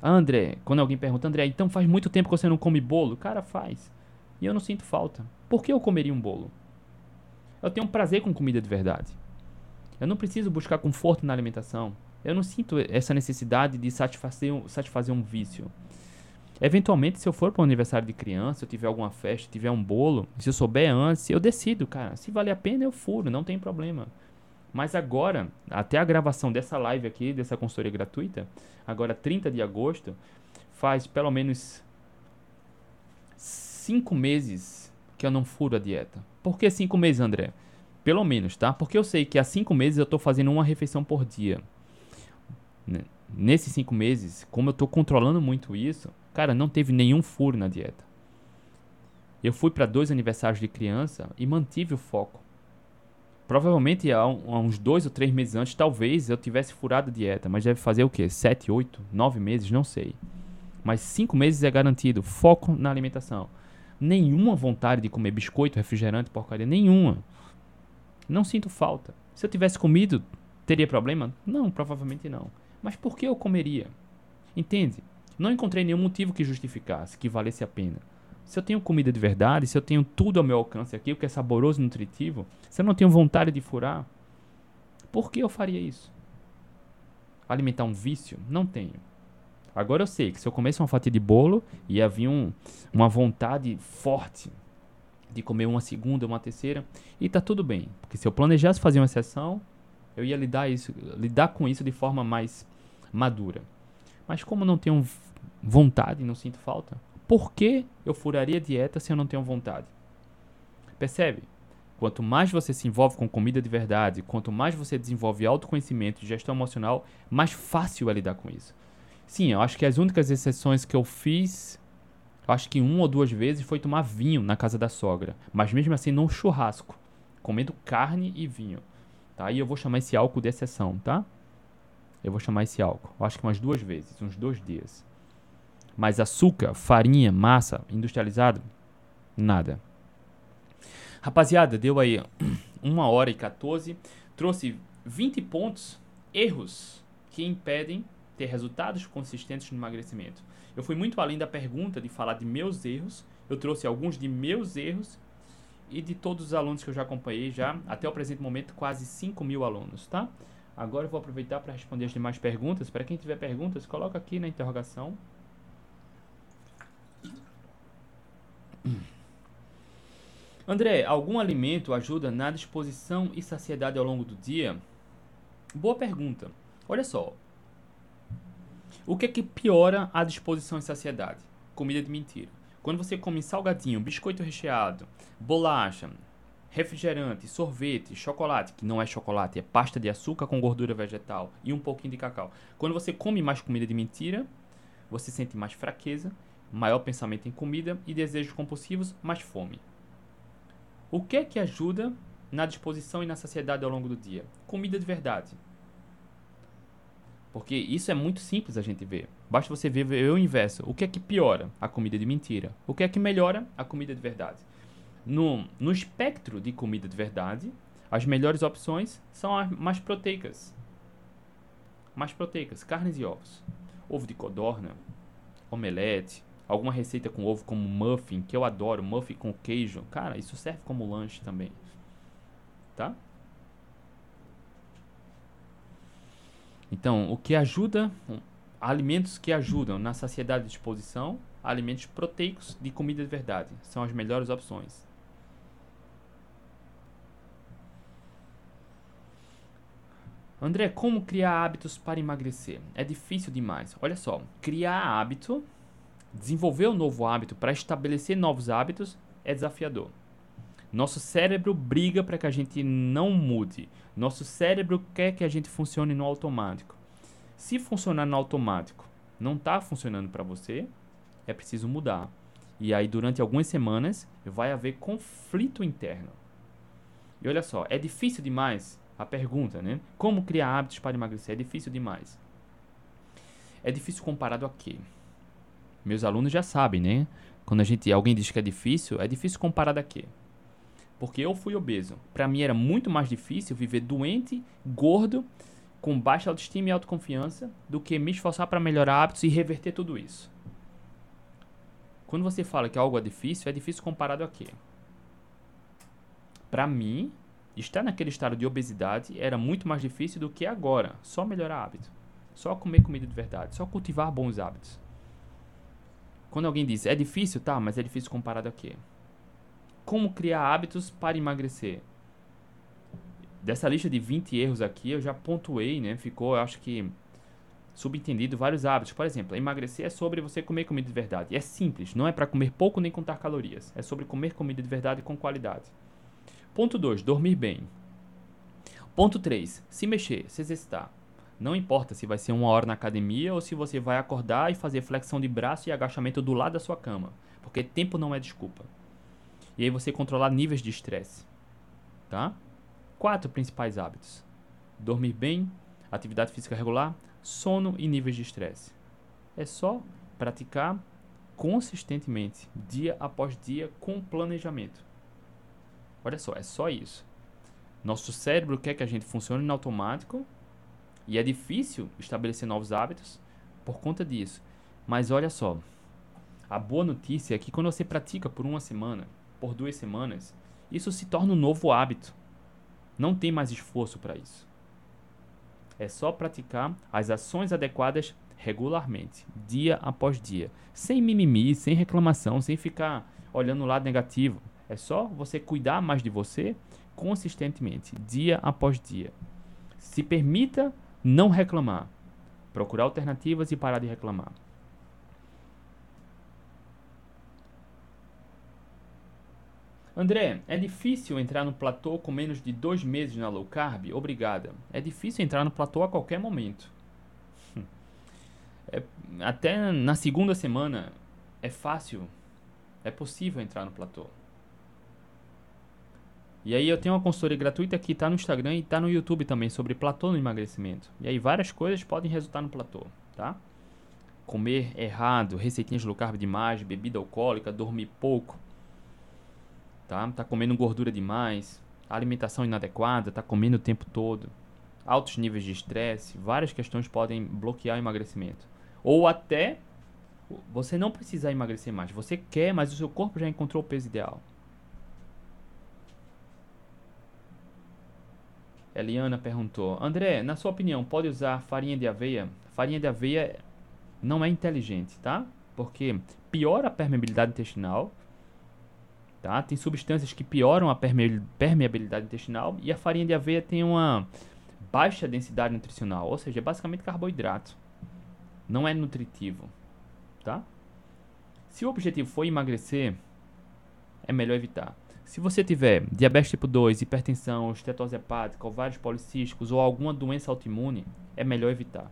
Ah, André, quando alguém pergunta, André, então faz muito tempo que você não come bolo? Cara, faz. E eu não sinto falta. Por que eu comeria um bolo? Eu tenho um prazer com comida de verdade. Eu não preciso buscar conforto na alimentação. Eu não sinto essa necessidade de satisfazer um, satisfazer um vício. Eventualmente, se eu for para um aniversário de criança, eu tiver alguma festa, tiver um bolo, se eu souber antes, eu decido, cara. Se vale a pena, eu furo, não tem problema. Mas agora, até a gravação dessa live aqui, dessa consultoria gratuita, agora 30 de agosto, faz pelo menos 5 meses que eu não furo a dieta. Por que 5 meses, André? Pelo menos, tá? Porque eu sei que há 5 meses eu estou fazendo uma refeição por dia. Nesses 5 meses, como eu estou controlando muito isso, cara, não teve nenhum furo na dieta. Eu fui para dois aniversários de criança e mantive o foco. Provavelmente há, uns dois ou três meses antes, talvez eu tivesse furado a dieta, mas deve fazer o quê? Sete, oito, nove meses, não sei. Mas cinco meses é garantido. Foco na alimentação. Nenhuma vontade de comer biscoito, refrigerante, porcaria, nenhuma. Não sinto falta. Se eu tivesse comido, teria problema? Não, provavelmente não. Mas por que eu comeria? Entende? Não encontrei nenhum motivo que justificasse, que valesse a pena. Se eu tenho comida de verdade, se eu tenho tudo ao meu alcance aqui, o que é saboroso e nutritivo, se eu não tenho vontade de furar, por que eu faria isso? Alimentar um vício? Não tenho. Agora eu sei que se eu comesse uma fatia de bolo, ia vir um, uma vontade forte de comer uma segunda, uma terceira, e tá tudo bem. Porque se eu planejasse fazer uma exceção, eu ia lidar, isso, lidar com isso de forma mais madura. Mas como não tenho vontade, não sinto falta, por que eu furaria dieta se eu não tenho vontade? Percebe? Quanto mais você se envolve com comida de verdade, quanto mais você desenvolve autoconhecimento e gestão emocional, mais fácil é lidar com isso. Sim, eu acho que as únicas exceções que eu fiz, acho que uma ou duas vezes foi tomar vinho na casa da sogra, mas mesmo assim num churrasco, comendo carne e vinho, tá? E eu vou chamar esse álcool de exceção, tá? Eu vou chamar esse álcool. Acho que umas duas vezes, uns dois dias. Mas açúcar, farinha, massa industrializada, nada. Rapaziada, deu aí 1 hora e 14. Trouxe 20 pontos, erros que impedem ter resultados consistentes no emagrecimento. Eu fui muito além da pergunta de falar de meus erros. Eu trouxe alguns de meus erros e de todos os alunos que eu já acompanhei já até o presente momento quase 5 mil alunos, tá? Agora eu vou aproveitar para responder as demais perguntas. Para quem tiver perguntas, coloca aqui na interrogação. André, algum alimento ajuda na disposição e saciedade ao longo do dia? Boa pergunta. Olha só. O que é que piora a disposição e saciedade? Comida de mentira. Quando você come salgadinho, biscoito recheado, bolacha, refrigerante, sorvete, chocolate, que não é chocolate, é pasta de açúcar com gordura vegetal e um pouquinho de cacau. Quando você come mais comida de mentira, você sente mais fraqueza, maior pensamento em comida e desejos compulsivos, mais fome. O que é que ajuda na disposição e na saciedade ao longo do dia? Comida de verdade. Porque isso é muito simples a gente ver. Basta você ver, o inverso. O que é que piora? A comida de mentira. O que é que melhora? A comida de verdade. No, no espectro de comida de verdade, as melhores opções são as mais proteicas. Mais proteicas, carnes e ovos. Ovo de codorna, omelete, alguma receita com ovo como muffin, que eu adoro, muffin com queijo. Cara, isso serve como lanche também. Tá? Então, o que ajuda, alimentos que ajudam na saciedade de disposição, alimentos proteicos de comida de verdade, são as melhores opções. André, como criar hábitos para emagrecer? É difícil demais. Olha só, criar hábito, desenvolver um novo hábito para estabelecer novos hábitos é desafiador. Nosso cérebro briga para que a gente não mude. Nosso cérebro quer que a gente funcione no automático. Se funcionar no automático não está funcionando para você, é preciso mudar. E aí, durante algumas semanas, vai haver conflito interno. E olha só, é difícil demais a pergunta, né? Como criar hábitos para emagrecer? É difícil demais. É difícil comparado a quê? Meus alunos já sabem, né? Quando a gente, alguém diz que é difícil, é difícil comparado a quê? Porque eu fui obeso. Para mim era muito mais difícil viver doente, gordo, com baixa autoestima e autoconfiança, do que me esforçar para melhorar hábitos e reverter tudo isso. Quando você fala que algo é difícil, é difícil comparado a quê? Para mim, estar naquele estado de obesidade era muito mais difícil do que agora. Só melhorar hábito. Só comer comida de verdade. Só cultivar bons hábitos. Quando alguém diz é difícil, tá, mas é difícil comparado a quê? Como criar hábitos para emagrecer. Dessa lista de 20 erros aqui, eu já pontuei, né? Ficou, eu acho que subentendido vários hábitos. Por exemplo, emagrecer é sobre você comer comida de verdade. É simples, não é para comer pouco nem contar calorias. É sobre comer comida de verdade com qualidade. Ponto 2, dormir bem. Ponto 3, se mexer, se exercitar. Não importa se vai ser uma hora na academia ou se você vai acordar e fazer flexão de braço e agachamento do lado da sua cama, porque tempo não é desculpa. E aí você controlar níveis de estresse. Tá? Quatro principais hábitos: dormir bem, atividade física regular, sono e níveis de estresse. É só praticar consistentemente, dia após dia, com planejamento. Olha só, é só isso. Nosso cérebro quer que a gente funcione no automático e é difícil estabelecer novos hábitos por conta disso. Mas olha só, a boa notícia é que quando você pratica por uma semana, por duas semanas, isso se torna um novo hábito. Não tem mais esforço para isso. É só praticar as ações adequadas regularmente, dia após dia, sem mimimi, sem reclamação, sem ficar olhando o lado negativo. É só você cuidar mais de você consistentemente, dia após dia. Se permita não reclamar, procurar alternativas e parar de reclamar. André, é difícil entrar no platô com menos de dois meses na low carb? Obrigada. É difícil entrar no platô a qualquer momento. É, até na segunda semana é fácil, é possível entrar no platô. E aí eu tenho uma consultoria gratuita que está no Instagram e está no YouTube também sobre platô no emagrecimento. E aí várias coisas podem resultar no platô, tá? Comer errado, receitinhas low carb demais, bebida alcoólica, dormir pouco, tá? Tá comendo gordura demais, alimentação inadequada, tá comendo o tempo todo, altos níveis de estresse, várias questões podem bloquear o emagrecimento. Ou até você não precisa emagrecer mais, você quer, mas o seu corpo já encontrou o peso ideal. Eliana perguntou: André, na sua opinião, pode usar farinha de aveia? Farinha de aveia não é inteligente, tá? Porque piora a permeabilidade intestinal, Tá? Tem substâncias que pioram a permeabilidade intestinal e a farinha de aveia tem uma baixa densidade nutricional, ou seja, é basicamente carboidrato. não é nutritivo, tá? Se o objetivo for emagrecer, é melhor evitar. Se você tiver diabetes tipo 2, hipertensão, estetose hepática, ovários policísticos ou alguma doença autoimune, é melhor evitar.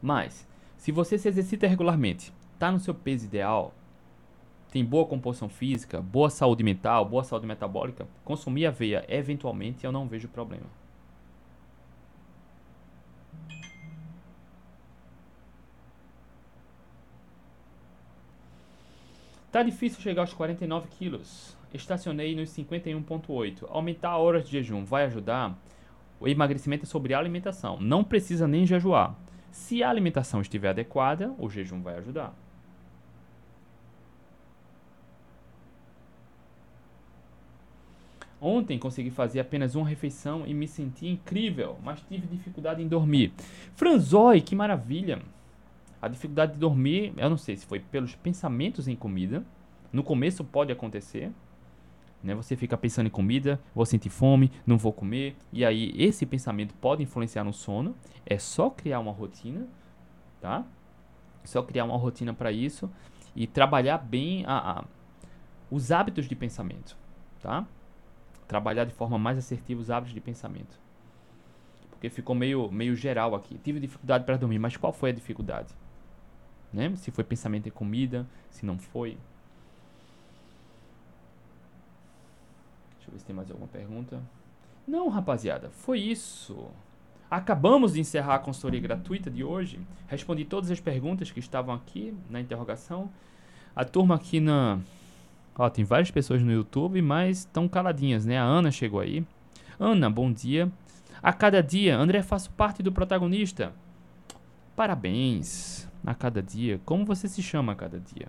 Mas, se você se exercita regularmente, está no seu peso ideal, tem boa composição física, boa saúde mental, boa saúde metabólica, consumir aveia eventualmente eu não vejo problema. Tá difícil chegar aos 49 quilos. Estacionei nos 51,8. Aumentar horas de jejum vai ajudar? O emagrecimento é sobre alimentação. Não precisa nem jejuar. Se a alimentação estiver adequada, o jejum vai ajudar. Ontem consegui fazer apenas uma refeição e me senti incrível, mas tive dificuldade em dormir. Franzói, que maravilha! A dificuldade de dormir, eu não sei se foi pelos pensamentos em comida. No começo pode acontecer. Né? Você fica pensando em comida, vou sentir fome, não vou comer. E aí esse pensamento pode influenciar no sono. É só criar uma rotina, tá? Só criar uma rotina para isso e trabalhar bem a, a, os hábitos de pensamento, tá? Trabalhar de forma mais assertiva os hábitos de pensamento. Porque ficou meio, meio geral aqui. Tive dificuldade para dormir, mas qual foi a dificuldade? Né? Se foi pensamento em comida, se não foi. Deixa eu ver se tem mais alguma pergunta. Não, rapaziada, foi isso. Acabamos de encerrar a consultoria gratuita de hoje. Respondi todas as perguntas que estavam aqui na interrogação. A turma aqui na. Ó, tem várias pessoas no YouTube, mas estão caladinhas, né? A Ana chegou aí. Ana, bom dia. A cada dia, André, faço parte do protagonista. Parabéns a cada dia? Como você se chama a cada dia?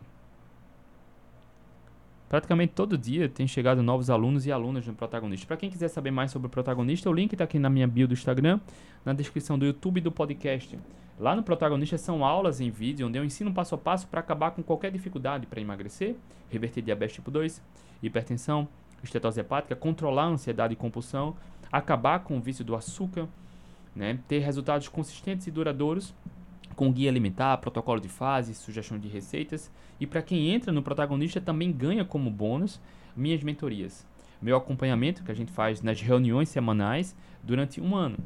Praticamente todo dia tem chegado novos alunos e alunas no Protagonista. Para quem quiser saber mais sobre o Protagonista, o link está aqui na minha bio do Instagram, na descrição do YouTube e do podcast. Lá no Protagonista são aulas em vídeo onde eu ensino passo a passo para acabar com qualquer dificuldade para emagrecer, reverter diabetes tipo 2, hipertensão, estetose hepática, controlar a ansiedade e compulsão, acabar com o vício do açúcar, né, ter resultados consistentes e duradouros com guia alimentar, protocolo de fase, sugestão de receitas. E para quem entra no protagonista também ganha como bônus minhas mentorias. Meu acompanhamento que a gente faz nas reuniões semanais durante um ano,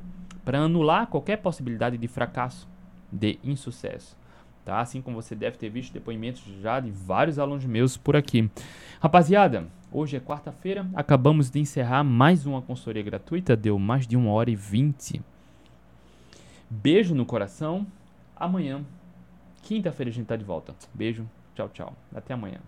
para anular qualquer possibilidade de fracasso, de insucesso. Tá? Assim como você deve ter visto depoimentos já de vários alunos meus por aqui. Rapaziada, hoje é quarta-feira, acabamos de encerrar mais uma consultoria gratuita, deu mais de uma hora e vinte. Beijo no coração, amanhã, quinta-feira, a gente tá de volta. Beijo, tchau, tchau. Até amanhã.